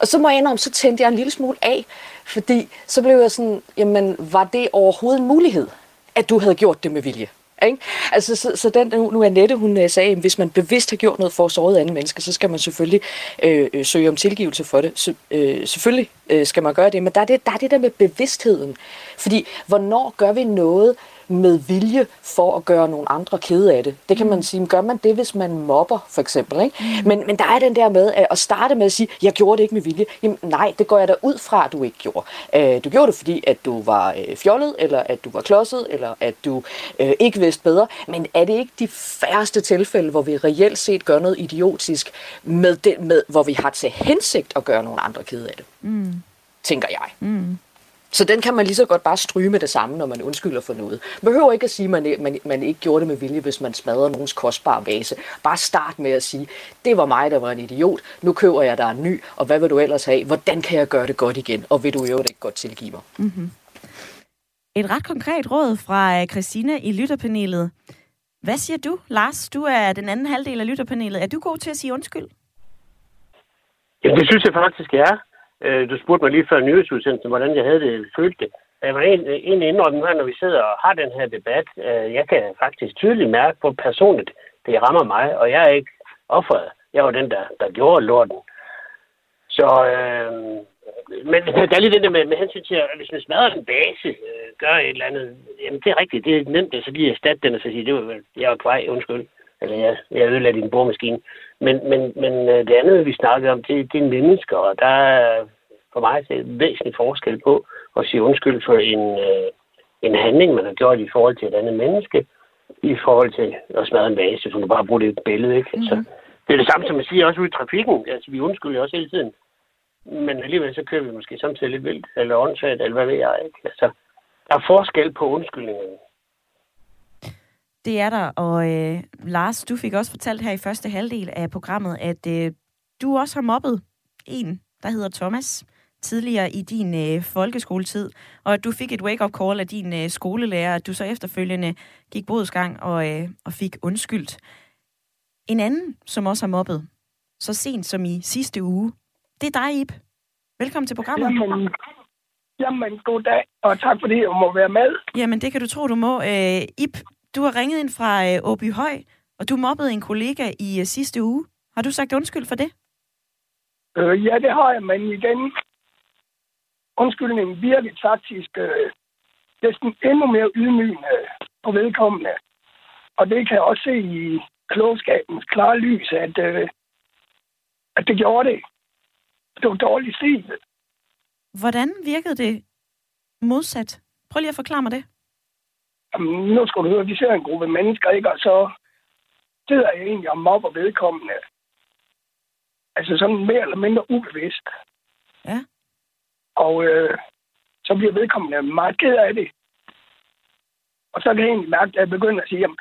Og så må jeg indrømme, så tændte jeg en lille smule af, fordi så blev jeg sådan, jamen, var det overhovedet en mulighed, at du havde gjort det med vilje? Ikke? Altså, så, så den, nu, Annette, er Nette, hun øh, sagde, at hvis man bevidst har gjort noget for at såret andre mennesker, så skal man selvfølgelig øh, øh, søge om tilgivelse for det. Så, øh, selvfølgelig øh, skal man gøre det, men der er det, der er det der med bevidstheden. Fordi, hvornår gør vi noget, med vilje for at gøre nogle andre kede af det. Det kan man mm. sige, gør man det, hvis man mobber, for eksempel. Ikke? Mm. Men, men der er den der med at starte med at sige, jeg gjorde det ikke med vilje. Jamen, nej, det går jeg da ud fra, at du ikke gjorde. Øh, du gjorde det, fordi at du var øh, fjollet, eller at du var klodset, eller at du øh, ikke vidste bedre. Men er det ikke de færreste tilfælde, hvor vi reelt set gør noget idiotisk, med den, med, hvor vi har til hensigt at gøre nogle andre kede af det? Mm. Tænker jeg. Mm. Så den kan man lige så godt bare stryge med det samme, når man undskylder for noget. Man behøver ikke at sige, at man, man, man ikke gjorde det med vilje, hvis man smadrer nogens kostbare vase. Bare start med at sige, det var mig, der var en idiot. Nu køber jeg dig en ny, og hvad vil du ellers have? Hvordan kan jeg gøre det godt igen? Og vil du jo ikke godt tilgive mig? Mm-hmm. Et ret konkret råd fra øh, Christina i lytterpanelet. Hvad siger du, Lars? Du er den anden halvdel af lytterpanelet. Er du god til at sige undskyld? Jamen, det synes jeg faktisk, jeg er. Øh, du spurgte mig lige før nyhedsudsendelsen, hvordan jeg havde det, følt det. Jeg var egentlig indrømme her, når vi sidder og har den her debat. Øh, jeg kan faktisk tydeligt mærke på personligt, det rammer mig, og jeg er ikke offeret. Jeg var den, der, der gjorde lorten. Så, øh, men *laughs* der er lige det der med, med hensyn til, at hvis man smadrer en base, øh, gør et eller andet, jamen det er rigtigt, det er nemt, så lige erstatte den og så sige, det var, jeg var kvej, undskyld. Eller jeg, jeg ødelagde din boremaskine. Men, men, men øh, det andet, vi snakkede om, det, det er mennesker, og der er for mig er en væsentlig forskel på at sige undskyld for en, øh, en handling, man har gjort i forhold til et andet menneske, i forhold til at smadre en vase, for du bare bruger det et billede, ikke? Mm-hmm. Altså, det er det samme, som man siger også ude i trafikken. Altså, vi undskylder også hele tiden. Men alligevel så kører vi måske samtidig lidt vildt, eller åndssvagt, eller hvad ved jeg, ikke? Altså, der er forskel på undskyldningen. Det er der, og øh, Lars, du fik også fortalt her i første halvdel af programmet, at øh, du også har mobbet en, der hedder Thomas, tidligere i din øh, folkeskoletid, og at du fik et wake-up call af din øh, skolelærer, at du så efterfølgende gik bodsgang og, øh, og fik undskyldt. En anden, som også har mobbet, så sent som i sidste uge, det er dig, Ib. Velkommen til programmet. Jamen, jamen god dag, og tak fordi jeg må være med. Jamen, det kan du tro, du må. Øh, Ib, du har ringet ind fra øh, Åby Høj, og du mobbede en kollega i øh, sidste uge. Har du sagt undskyld for det? Øh, ja, det har jeg, men igen, undskyldningen virkede faktisk øh, næsten endnu mere ydmygende på vedkommende. Og det kan jeg også se i klogskabens klare lys, at, øh, at det gjorde det. Det var dårligt stil. Hvordan virkede det modsat? Prøv lige at forklare mig det. Jamen, nu skal du høre, vi ser en gruppe mennesker, ikke? Og så sidder jeg egentlig og mobber vedkommende. Altså sådan mere eller mindre ubevidst. Ja. Og øh, så bliver vedkommende meget ked af det. Og så kan jeg egentlig mærke, at jeg begynder at sige, jamen,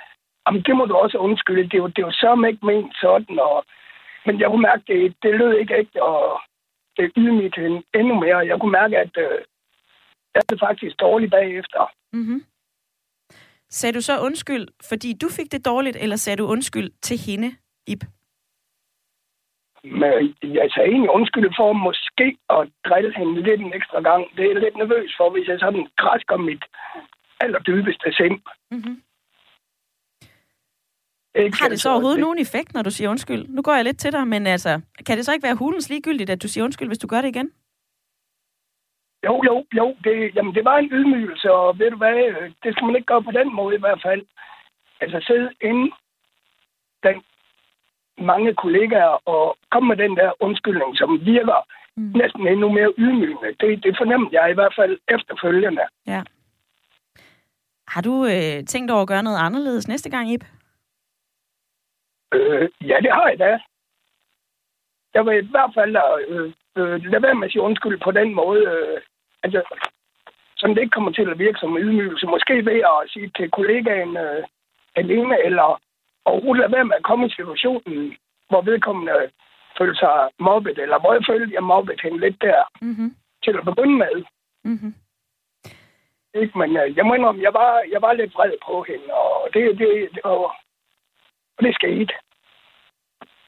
jamen det må du også undskylde. Det er jo, det er jo så ikke ment sådan. Og, men jeg kunne mærke, at det, det lød ikke ægte, og det ydmygte hende endnu mere. Jeg kunne mærke, at øh, jeg er faktisk dårligt bagefter. Mm-hmm. Sagde du så undskyld, fordi du fik det dårligt, eller sagde du undskyld til hende, Ib? Men jeg sagde egentlig undskyld for måske at drille hende lidt en ekstra gang. Det er jeg lidt nervøs for, hvis jeg sådan græsker mit allerdybeste sind. Mm-hmm. Ikke har det så overhovedet det. nogen effekt, når du siger undskyld? Nu går jeg lidt til dig, men altså, kan det så ikke være hulens ligegyldigt, at du siger undskyld, hvis du gør det igen? Jo, jo, jo. Det, jamen, det var en ydmygelse, og ved du hvad, det skal man ikke gøre på den måde i hvert fald. Altså sidde inden den mange kollegaer og komme med den der undskyldning, som virker mm. næsten endnu mere ydmygende. Det, det fornemmer jeg i hvert fald efterfølgende. Ja. Har du øh, tænkt over at gøre noget anderledes næste gang, Ip? Øh, ja, det har jeg da. Jeg vil i hvert fald øh, øh, lade være med at sige undskyld på den måde, øh, at sådan det ikke kommer til at virke som ydmygelse. Måske ved at sige til kollegaen øh, alene, eller overhovedet lade være med at komme i situationen, hvor vedkommende føler sig mobbet, eller hvor jeg følte, jeg mobbet hende lidt der, mm-hmm. til at begynde med. Mm-hmm. Ikke, men øh, jeg må indrømme, jeg var, jeg var lidt vred på hende, og det, det, det, og, og det skete.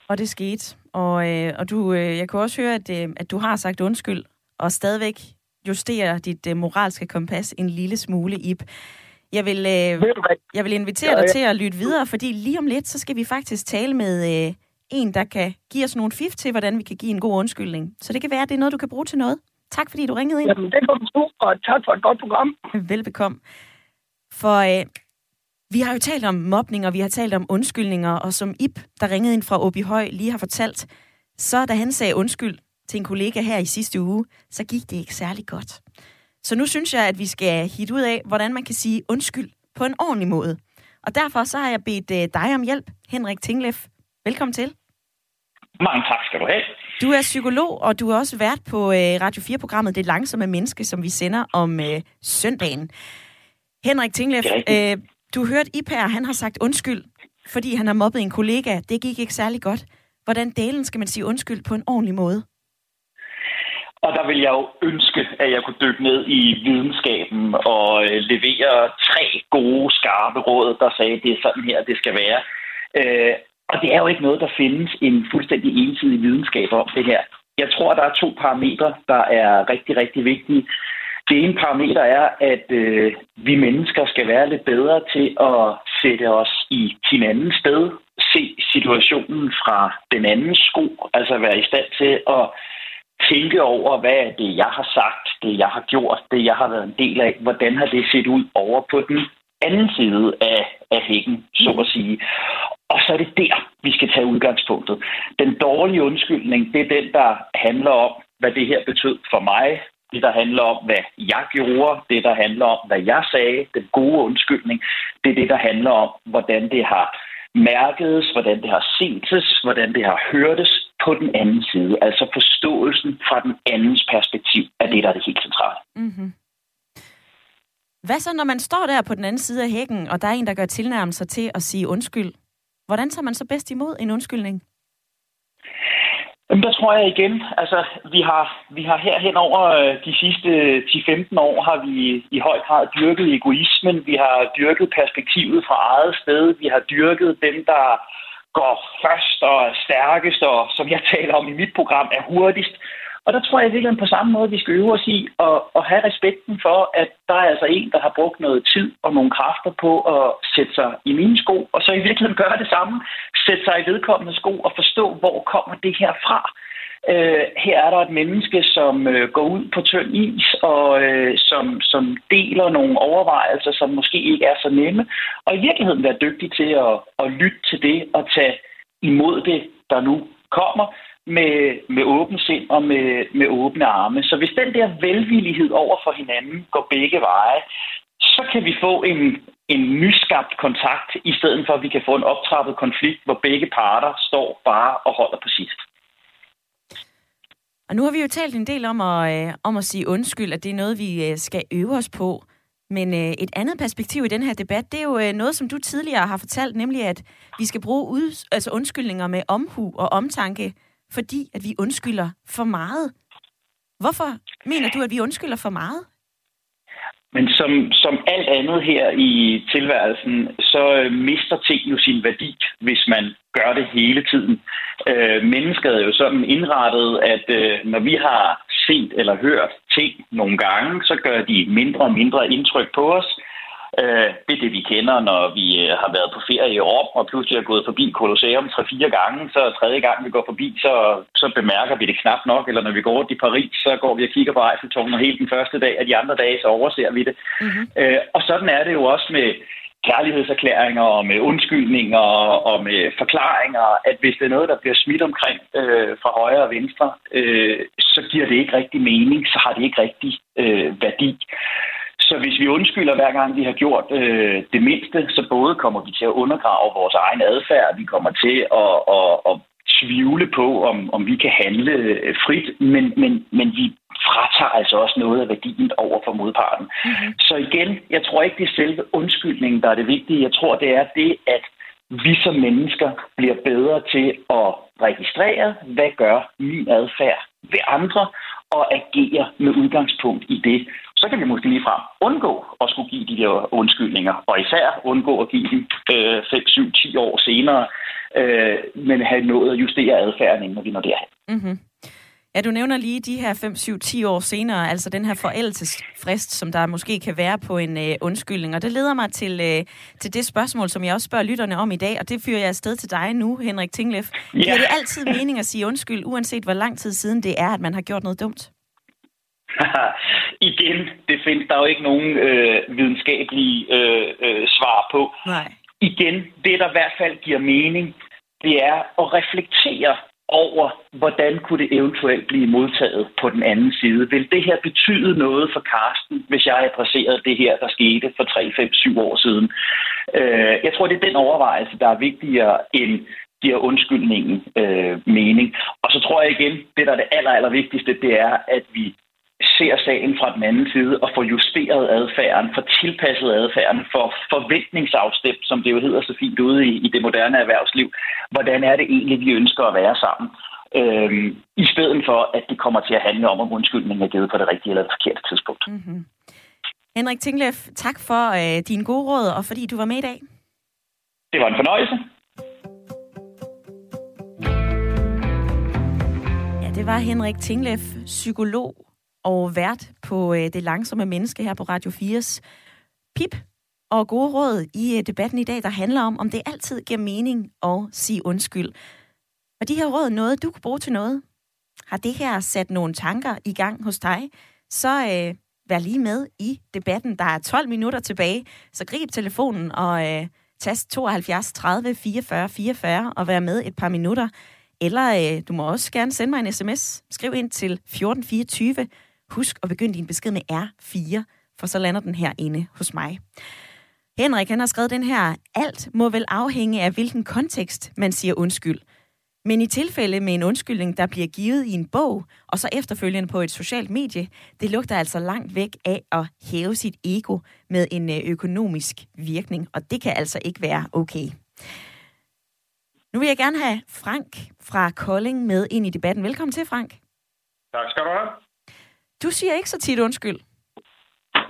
Og det skete. Og, øh, og du, øh, jeg kunne også høre, at, øh, at du har sagt undskyld, og stadigvæk justerer dit øh, moralske kompas en lille smule, Ip. Jeg vil, øh, jeg vil invitere dig til at lytte videre, fordi lige om lidt, så skal vi faktisk tale med øh, en, der kan give os nogle fif til, hvordan vi kan give en god undskyldning. Så det kan være, at det er noget, du kan bruge til noget. Tak, fordi du ringede ind. Jamen, det kom du, og tak for et godt program. Velbekomme. For øh, vi har jo talt om mobning, og vi har talt om undskyldninger, og som Ip, der ringede ind fra Åby Høj, lige har fortalt, så da han sagde undskyld til en kollega her i sidste uge, så gik det ikke særlig godt. Så nu synes jeg, at vi skal hit ud af, hvordan man kan sige undskyld på en ordentlig måde. Og derfor så har jeg bedt uh, dig om hjælp, Henrik Tinglef. Velkommen til. Mange tak skal du have. Du er psykolog, og du er også vært på øh, Radio 4-programmet Det Langsomme Menneske, som vi sender om øh, søndagen. Henrik Tinglef, øh, du hørte Iper, han har sagt undskyld, fordi han har mobbet en kollega. Det gik ikke særlig godt. Hvordan delen skal man sige undskyld på en ordentlig måde? Og der vil jeg jo ønske, at jeg kunne dykke ned i videnskaben og øh, levere tre gode, skarpe råd, der sagde, at det er sådan her, det skal være. Øh, og det er jo ikke noget, der findes en fuldstændig ensidig videnskab om det her. Jeg tror, der er to parametre, der er rigtig, rigtig vigtige. Det ene parameter er, at øh, vi mennesker skal være lidt bedre til at sætte os i hinandens sted, se situationen fra den anden sko, altså være i stand til at tænke over, hvad er det, jeg har sagt, det, jeg har gjort, det, jeg har været en del af, hvordan har det set ud over på den anden side af, af hækken, så at sige. Og så er det der, vi skal tage udgangspunktet. Den dårlige undskyldning, det er den, der handler om, hvad det her betød for mig, det, der handler om, hvad jeg gjorde, det, der handler om, hvad jeg sagde, den gode undskyldning, det er det, der handler om, hvordan det har mærkedes, hvordan det har setes, hvordan det har hørtes på den anden side. Altså forståelsen fra den andens perspektiv er det, der er det helt centrale. Mm-hmm. Hvad så, når man står der på den anden side af hækken, og der er en, der gør tilnærmelser til at sige undskyld? Hvordan tager man så bedst imod en undskyldning? Jamen, der tror jeg igen, altså vi har, vi har herhen over øh, de sidste 10-15 år, har vi i høj grad dyrket egoismen, vi har dyrket perspektivet fra eget sted, vi har dyrket dem, der går først og er stærkest, og som jeg taler om i mit program, er hurtigst. Og der tror jeg virkelig på samme måde, vi skal øve os i at, at have respekten for, at der er altså en, der har brugt noget tid og nogle kræfter på at sætte sig i mine sko, og så i virkeligheden gøre det samme, sætte sig i vedkommende sko og forstå, hvor kommer det her fra. Øh, her er der et menneske, som øh, går ud på tynd is og øh, som, som deler nogle overvejelser, som måske ikke er så nemme, og i virkeligheden være dygtig til at, at lytte til det og tage imod det, der nu kommer, med, med åben sind og med, med åbne arme. Så hvis den der velvillighed over for hinanden går begge veje, så kan vi få en, en nyskabt kontakt, i stedet for at vi kan få en optrappet konflikt, hvor begge parter står bare og holder på sidst. Og nu har vi jo talt en del om at, øh, om at sige undskyld, at det er noget, vi øh, skal øve os på. Men øh, et andet perspektiv i den her debat, det er jo øh, noget, som du tidligere har fortalt, nemlig at vi skal bruge ud, altså undskyldninger med omhu og omtanke fordi at vi undskylder for meget. Hvorfor mener du, at vi undskylder for meget? Men som, som alt andet her i tilværelsen, så øh, mister ting jo sin værdi, hvis man gør det hele tiden. Øh, mennesket er jo sådan indrettet, at øh, når vi har set eller hørt ting nogle gange, så gør de mindre og mindre indtryk på os. Øh, det er det, vi kender, når vi øh, har været på ferie i Rom, og pludselig har gået forbi Colosseum tre-fire gange, så tredje gang, vi går forbi, så, så bemærker vi det knap nok, eller når vi går rundt i Paris, så går vi og kigger på Eiffeltårnet, og helt den første dag, og de andre dage, så overser vi det. Mm-hmm. Øh, og sådan er det jo også med kærlighedserklæringer og med undskyldninger og med forklaringer, at hvis det er noget, der bliver smidt omkring øh, fra højre og venstre, øh, så giver det ikke rigtig mening, så har det ikke rigtig øh, værdi. Så hvis vi undskylder hver gang, vi har gjort øh, det mindste, så både kommer vi til at undergrave vores egen adfærd, vi kommer til at, at, at tvivle på, om, om vi kan handle øh, frit, men, men, men vi fratager altså også noget af værdien over for modparten. Mm-hmm. Så igen, jeg tror ikke, det er selve undskyldningen, der er det vigtige. Jeg tror, det er det, at vi som mennesker bliver bedre til at registrere, hvad gør min adfærd ved andre, og agere med udgangspunkt i det så kan vi måske lige frem undgå at skulle give de der undskyldninger, og især undgå at give dem øh, 5, 7, 10 år senere, øh, men have nået at justere adfærden, inden vi når derhen. Mm-hmm. Ja, du nævner lige de her 5, 7, 10 år senere, altså den her forældelsesfrist, som der måske kan være på en øh, undskyldning. Og det leder mig til, øh, til det spørgsmål, som jeg også spørger lytterne om i dag, og det fyrer jeg afsted til dig nu, Henrik Tinglef. Ja. Giver det altid mening at sige undskyld, uanset hvor lang tid siden det er, at man har gjort noget dumt? *laughs* Igen, det findes der jo ikke nogen øh, videnskabelige øh, øh, svar på. Nej. Igen, det der i hvert fald giver mening, det er at reflektere over, hvordan kunne det eventuelt blive modtaget på den anden side. Vil det her betyde noget for Karsten, hvis jeg adresserede det her, der skete for 3, 5, 7 år siden? Øh, jeg tror, det er den overvejelse, der er vigtigere end giver undskyldningen øh, mening. Og så tror jeg igen, det der er det aller, aller vigtigste, det er, at vi ser sagen fra den anden side og får justeret adfærden, får tilpasset adfærden, for forventningsafstemt, som det jo hedder så fint ude i, i det moderne erhvervsliv. Hvordan er det egentlig, vi ønsker at være sammen? Øhm, I stedet for, at det kommer til at handle om, om undskyldningen er givet på det rigtige eller det forkerte tidspunkt. Mm-hmm. Henrik Tinglef, tak for øh, din gode råd, og fordi du var med i dag. Det var en fornøjelse. Ja, det var Henrik Tinglef, psykolog og vært på øh, Det Langsomme Menneske her på Radio 4's PIP og gode råd i øh, debatten i dag, der handler om, om det altid giver mening at sige undskyld. Og de her råd noget, du kan bruge til noget. Har det her sat nogle tanker i gang hos dig, så øh, vær lige med i debatten. Der er 12 minutter tilbage, så grib telefonen og øh, tast 72 30 44 44 og vær med et par minutter. Eller øh, du må også gerne sende mig en sms. Skriv ind til 1424. Husk at begynde din besked med R4, for så lander den her inde hos mig. Henrik han har skrevet den her, alt må vel afhænge af hvilken kontekst man siger undskyld. Men i tilfælde med en undskyldning, der bliver givet i en bog, og så efterfølgende på et socialt medie, det lugter altså langt væk af at hæve sit ego med en øh, økonomisk virkning, og det kan altså ikke være okay. Nu vil jeg gerne have Frank fra Kolding med ind i debatten. Velkommen til, Frank. Tak skal du have. Du siger ikke så tit undskyld.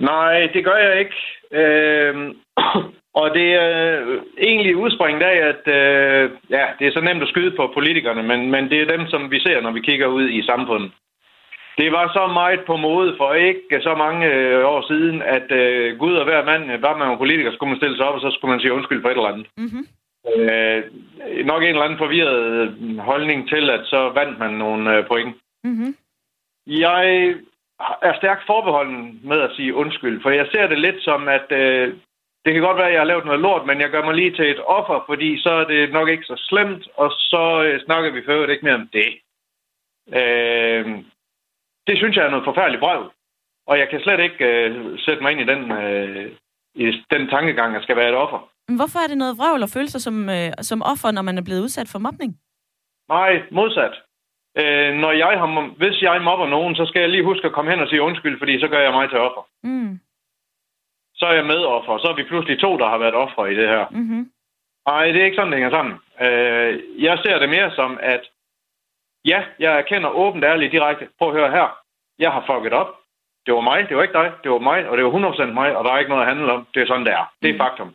Nej, det gør jeg ikke. Øh, *coughs* og det er øh, egentlig udspringet af, at øh, ja, det er så nemt at skyde på politikerne, men, men det er dem, som vi ser, når vi kigger ud i samfundet. Det var så meget på mode for ikke så mange øh, år siden, at øh, Gud og hver mand, var man var politiker, skulle man stille sig op, og så skulle man sige undskyld for et eller andet. Mm-hmm. Øh, nok en eller anden forvirret holdning til, at så vandt man nogle øh, point. Mm-hmm. Jeg er stærkt forbeholden med at sige undskyld, for jeg ser det lidt som, at øh, det kan godt være, at jeg har lavet noget lort, men jeg gør mig lige til et offer, fordi så er det nok ikke så slemt, og så øh, snakker vi før ikke mere om det. Øh, det synes jeg er noget forfærdeligt brøv. Og jeg kan slet ikke øh, sætte mig ind i den, øh, i den tankegang, at jeg skal være et offer. Men hvorfor er det noget vrøvl at føle sig som, øh, som offer, når man er blevet udsat for mobning? Nej, modsat. Øh, når jeg har, hvis jeg mobber nogen, så skal jeg lige huske at komme hen og sige undskyld, fordi så gør jeg mig til offer. Mm. Så er jeg medoffer, så er vi pludselig to, der har været offer i det her. Mm-hmm. Nej, det er ikke sådan, det hænger sammen. Øh, jeg ser det mere som, at ja, jeg erkender åbent, ærligt, direkte. Prøv at høre her. Jeg har fucket op. Det var mig, det var ikke dig, det var mig, og det var 100% mig, og der er ikke noget at handle om. Det er sådan, det er. Det er faktum.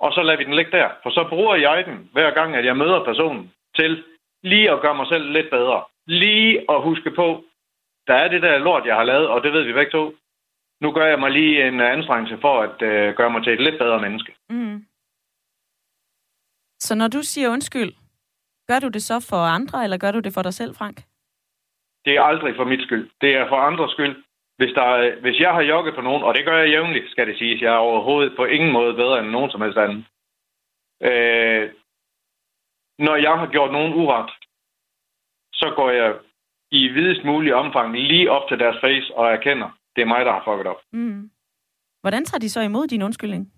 Og så lader vi den ligge der. For så bruger jeg den, hver gang, at jeg møder personen, til lige at gøre mig selv lidt bedre. Lige at huske på, der er det der lort, jeg har lavet, og det ved vi begge to. Nu gør jeg mig lige en anstrengelse for at øh, gøre mig til et lidt bedre menneske. Mm. Så når du siger undskyld, gør du det så for andre, eller gør du det for dig selv, Frank? Det er aldrig for mit skyld. Det er for andres skyld. Hvis, der, hvis jeg har jogget på nogen, og det gør jeg jævnligt, skal det siges, jeg er overhovedet på ingen måde bedre end nogen som helst anden. Øh, når jeg har gjort nogen uret, så går jeg i videst mulig omfang lige op til deres face og erkender, det er mig, der har fucket op. Mm. Hvordan tager de så imod din undskyldning?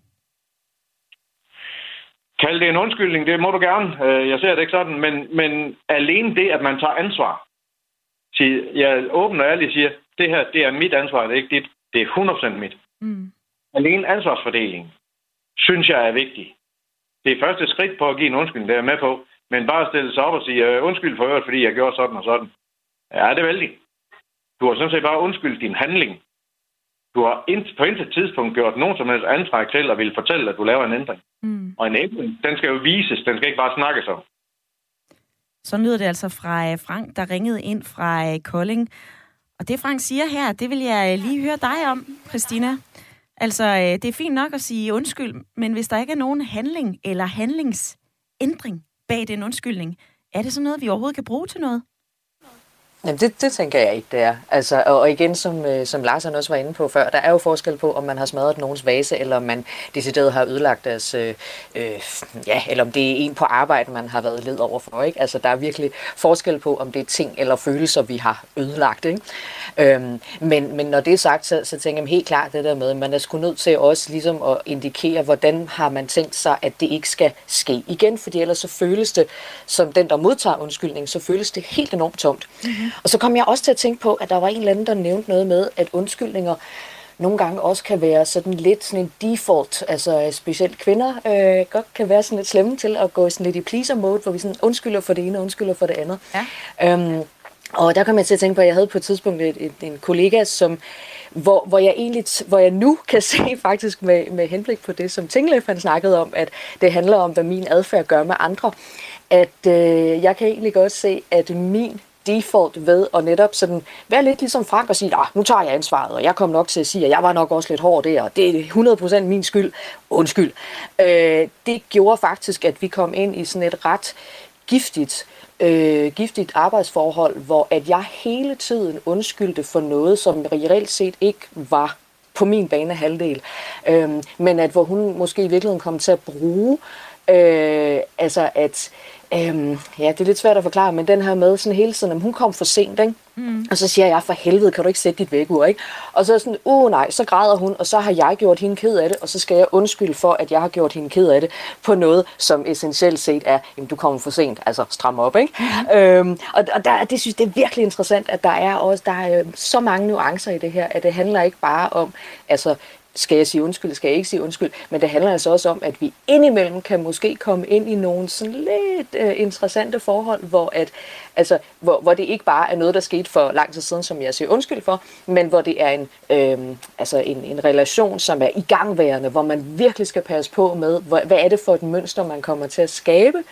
Kald det en undskyldning, det må du gerne. Øh, jeg ser det ikke sådan, men, men alene det, at man tager ansvar. Jeg åbent og ærligt siger, det her, det er mit ansvar, det er ikke dit. Det er 100% mit. Mm. Alene ansvarsfordeling, synes jeg er vigtig. Det er første skridt på at give en undskyldning, det er med på. Men bare stille sig op og sige, øh, undskyld for øvrigt, fordi jeg gjorde sådan og sådan. Ja, det er vældig. Du har sådan set bare undskyldt din handling. Du har på intet tidspunkt gjort nogen som helst antræk til at ville fortælle, at du laver en ændring. Mm. Og en ændring, den skal jo vises, den skal ikke bare snakkes om. Så lyder det altså fra øh, Frank, der ringede ind fra øh, Kolding. Og det Frank siger her, det vil jeg øh, lige høre dig om, Christina. Altså, øh, det er fint nok at sige undskyld, men hvis der ikke er nogen handling eller handlingsændring bag den undskyldning, er det så noget, vi overhovedet kan bruge til noget? Jamen det, det tænker jeg ikke, det er. Altså, og, og igen, som, øh, som Lars også var inde på før, der er jo forskel på, om man har smadret nogens vase, eller om man decideret har ødelagt deres, øh, øh, ja, eller om det er en på arbejde, man har været led over for. Ikke? Altså, der er virkelig forskel på, om det er ting eller følelser, vi har ødelagt. Ikke? Øhm, men, men når det er sagt, så, så tænker jeg helt klart det der med, at man er sgu nødt til også ligesom at indikere, hvordan har man tænkt sig, at det ikke skal ske igen, fordi ellers så føles det, som den, der modtager undskyldning, så føles det helt enormt tomt. Mm-hmm. Og så kom jeg også til at tænke på, at der var en eller anden, der nævnte noget med, at undskyldninger nogle gange også kan være sådan lidt sådan en default, altså specielt kvinder øh, godt kan være sådan lidt slemme til at gå sådan lidt i pleaser mode, hvor vi sådan undskylder for det ene og undskylder for det andet. Ja. Øhm, og der kom jeg til at tænke på, at jeg havde på et tidspunkt et, et, en kollega, som, hvor, hvor, jeg egentlig, hvor jeg nu kan *laughs* se faktisk med, med henblik på det, som Tinglef han snakkede om, at det handler om, hvad min adfærd gør med andre, at øh, jeg kan egentlig godt se, at min default ved at netop sådan være lidt ligesom Frank og sige, ah, nu tager jeg ansvaret, og jeg kommer nok til at sige, at jeg var nok også lidt hård der, og det er 100% min skyld. Undskyld. Øh, det gjorde faktisk, at vi kom ind i sådan et ret giftigt øh, giftigt arbejdsforhold, hvor at jeg hele tiden undskyldte for noget, som reelt set ikke var på min bane halvdel. Øh, men at hvor hun måske i virkeligheden kom til at bruge, øh, altså at Øhm, ja, det er lidt svært at forklare, men den her med sådan hele tiden, at hun kom for sent, ikke? Mm. Og så siger jeg, for helvede, kan du ikke sætte dit vækkeur, ikke? Og så er sådan, uh nej, så græder hun, og så har jeg gjort hende ked af det, og så skal jeg undskylde for, at jeg har gjort hende ked af det, på noget, som essentielt set er, jamen du kommer for sent, altså stram op, ikke? Mm. Øhm, og og der, det synes det er virkelig interessant, at der er også der er øh, så mange nuancer i det her, at det handler ikke bare om, altså skal jeg sige undskyld, skal jeg ikke sige undskyld, men det handler altså også om, at vi indimellem kan måske komme ind i nogle sådan lidt øh, interessante forhold, hvor, at, altså, hvor, hvor det ikke bare er noget, der skete for lang tid siden, som jeg siger undskyld for, men hvor det er en, øh, altså en, en relation, som er igangværende, hvor man virkelig skal passe på med, hvad, hvad er det for et mønster, man kommer til at skabe,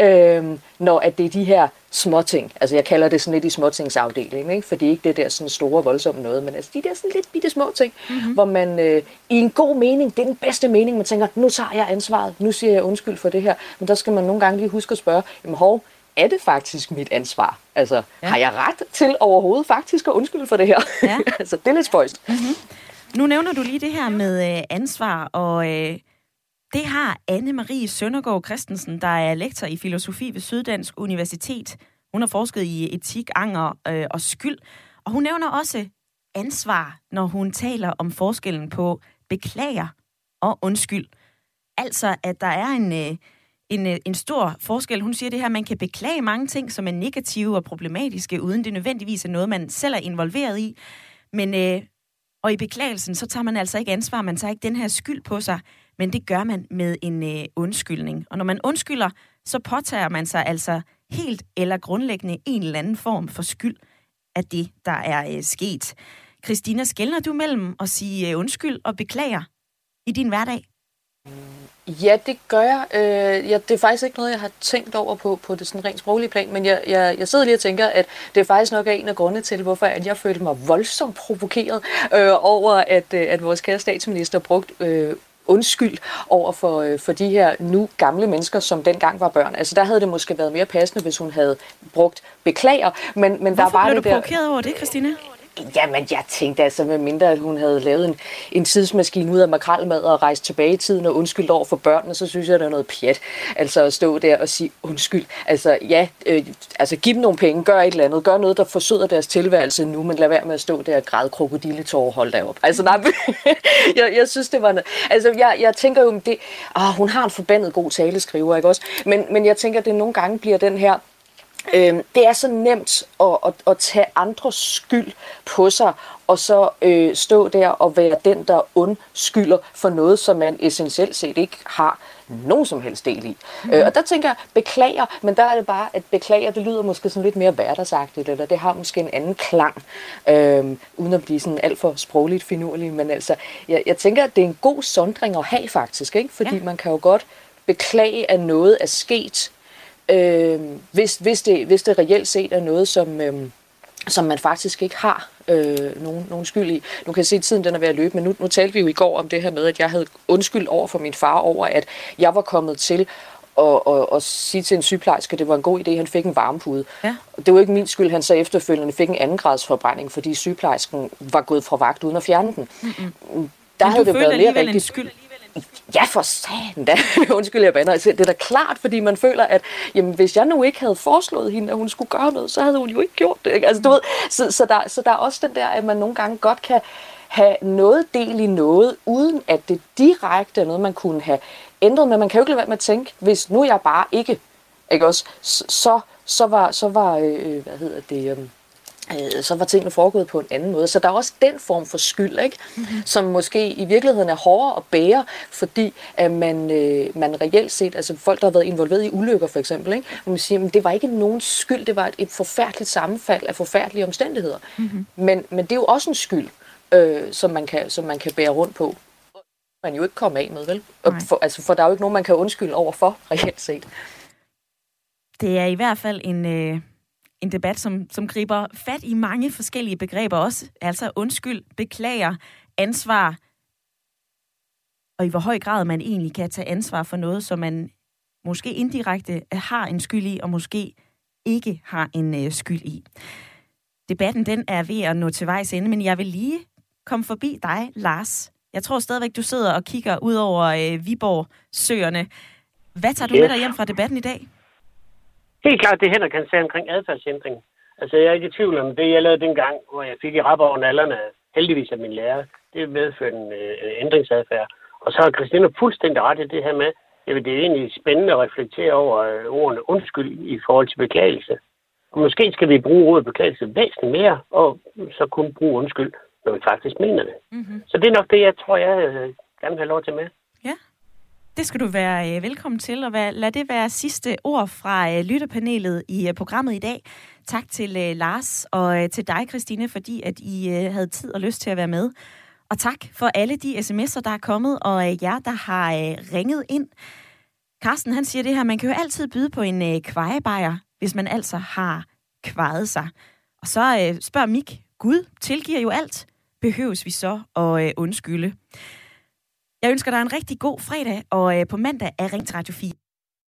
øh, når at det er de her småting. Altså jeg kalder det sådan lidt i småtingsafdelingen, ikke? fordi ikke det der sådan store voldsomme noget, men altså de der sådan lidt bitte små ting, mm-hmm. hvor man øh, i en god mening, det er den bedste mening, man tænker, nu tager jeg ansvaret, nu siger jeg undskyld for det her, men der skal man nogle gange lige huske at spørge, jamen hov, er det faktisk mit ansvar? Altså, ja. har jeg ret til overhovedet faktisk at undskylde for det her? Ja. *laughs* altså, det er lidt spøjst. Mm-hmm. Nu nævner du lige det her med øh, ansvar, og øh, det har Anne-Marie Søndergaard Christensen, der er lektor i filosofi ved Syddansk Universitet. Hun har forsket i etik, anger øh, og skyld. Og hun nævner også ansvar, når hun taler om forskellen på beklager og undskyld. Altså, at der er en, øh, en, øh, en stor forskel. Hun siger det her, at man kan beklage mange ting, som er negative og problematiske, uden det nødvendigvis er noget, man selv er involveret i. Men, øh, og i beklagelsen, så tager man altså ikke ansvar, man tager ikke den her skyld på sig men det gør man med en øh, undskyldning. Og når man undskylder, så påtager man sig altså helt eller grundlæggende en eller anden form for skyld af det, der er øh, sket. Christina, skældner du mellem at sige øh, undskyld og beklager i din hverdag? Ja, det gør jeg. Øh, ja, det er faktisk ikke noget, jeg har tænkt over på, på det sådan rent sproglige plan, men jeg, jeg, jeg sidder lige og tænker, at det er faktisk nok en af grundene til, hvorfor at jeg følte mig voldsomt provokeret øh, over, at, øh, at vores kære statsminister brugte øh, undskyld over for, øh, for de her nu gamle mennesker, som dengang var børn. Altså der havde det måske været mere passende, hvis hun havde brugt beklager. Men, men Hvorfor der var blev det du der... provokeret over det, Christine? Jamen, jeg tænkte altså, med mindre at hun havde lavet en, en tidsmaskine ud af makralmad og rejst tilbage i tiden og undskyldt over for børnene, så synes jeg, der er noget pjat. Altså at stå der og sige undskyld. Altså ja, øh, altså giv dem nogle penge, gør et eller andet, gør noget, der forsøder deres tilværelse nu, men lad være med at stå der og græde krokodilletårer, hold da op. Altså nej, *laughs* jeg, jeg synes, det var noget. Altså jeg, jeg tænker jo, det, åh, hun har en forbandet god taleskriver, ikke også? Men, men jeg tænker, at det nogle gange bliver den her, Øh, det er så nemt at, at, at tage andres skyld på sig, og så øh, stå der og være den, der undskylder for noget, som man essentielt set ikke har nogen som helst del i. Mm. Øh, og der tænker jeg, beklager, men der er det bare, at beklager, det lyder måske sådan lidt mere hverdagsagtigt, eller det har måske en anden klang, øh, uden at blive sådan alt for sprogligt finurlig, men altså, jeg, jeg tænker, at det er en god sondring at have faktisk, ikke? fordi ja. man kan jo godt beklage, at noget er sket, øh, hvis, hvis, det, hvis det reelt set er noget, som, øh, som man faktisk ikke har øh, nogen, nogen skyld i. Nu kan jeg se, at tiden den er ved at løbe, men nu, nu talte vi jo i går om det her med, at jeg havde undskyld over for min far over, at jeg var kommet til og, og, og sige til en sygeplejerske, at det var en god idé, at han fik en varmepude. Ja. Det var ikke min skyld, han så efterfølgende fik en anden grads forbrænding, fordi sygeplejersken var gået fra vagt uden at fjerne den. Mm-hmm. Der Men havde det været mere en rigtigt. skyld. Ja, for satan da. *laughs* Undskyld, jeg bander. Altså, det er da klart, fordi man føler, at jamen, hvis jeg nu ikke havde foreslået hende, at hun skulle gøre noget, så havde hun jo ikke gjort det. Ikke? Altså, du ved, så, så, der, så der er også den der, at man nogle gange godt kan have noget del i noget, uden at det direkte er noget, man kunne have ændret. Men man kan jo ikke lade være med at tænke, hvis nu jeg bare ikke, ikke også, så, så var, så var øh, øh hvad hedder det, øh, øh, så var tingene foregået på en anden måde. Så der er også den form for skyld, ikke? Mm-hmm. som måske i virkeligheden er hårdere at bære, fordi at man, øh, man reelt set, altså folk, der har været involveret i ulykker for eksempel, ikke? hvor man siger, at det var ikke nogen skyld, det var et, et forfærdeligt sammenfald af forfærdelige omstændigheder. Mm-hmm. Men, men det er jo også en skyld, øh, som, man kan, som man kan bære rundt på. Man jo ikke komme af med, vel? Og Nej. For, altså, for der er jo ikke nogen, man kan undskylde over for, *laughs* reelt set. Det er i hvert fald en, øh, en debat, som, som griber fat i mange forskellige begreber også. Altså undskyld, beklager, ansvar, og i hvor høj grad man egentlig kan tage ansvar for noget, som man måske indirekte har en skyld i, og måske ikke har en øh, skyld i. Debatten den er ved at nå til vejs ende, men jeg vil lige komme forbi dig, Lars. Jeg tror stadigvæk, du sidder og kigger ud over øh, Viborg-søerne. Hvad tager du Yes. med dig hjem fra debatten i dag? Helt klart, det Henrik kan sige omkring adfærdsændring. Altså, jeg er ikke i tvivl om det, jeg lavede dengang, hvor jeg fik i rap over nallerne, heldigvis af min lærer. Det medførte en øh, ændringsadfærd. Og så har Christina fuldstændig ret i det her med, at det er egentlig spændende at reflektere over øh, ordene undskyld i forhold til beklagelse. Og måske skal vi bruge ordet beklagelse væsentligt mere, og så kun bruge undskyld, når vi faktisk mener det. Mm-hmm. Så det er nok det, jeg tror, jeg øh, gerne vil have lov til med. Det skal du være øh, velkommen til, og hvad, lad det være sidste ord fra øh, lytterpanelet i øh, programmet i dag. Tak til øh, Lars og øh, til dig, Christine, fordi at I øh, havde tid og lyst til at være med. Og tak for alle de sms'er, der er kommet, og øh, jer, der har øh, ringet ind. Carsten, han siger det her, man kan jo altid byde på en øh, kvejebajer, hvis man altså har kvejet sig. Og så øh, spørger Mik, Gud tilgiver jo alt. Behøves vi så at øh, undskylde? Jeg ønsker dig en rigtig god fredag, og øh, på mandag er Ring til Radio 4.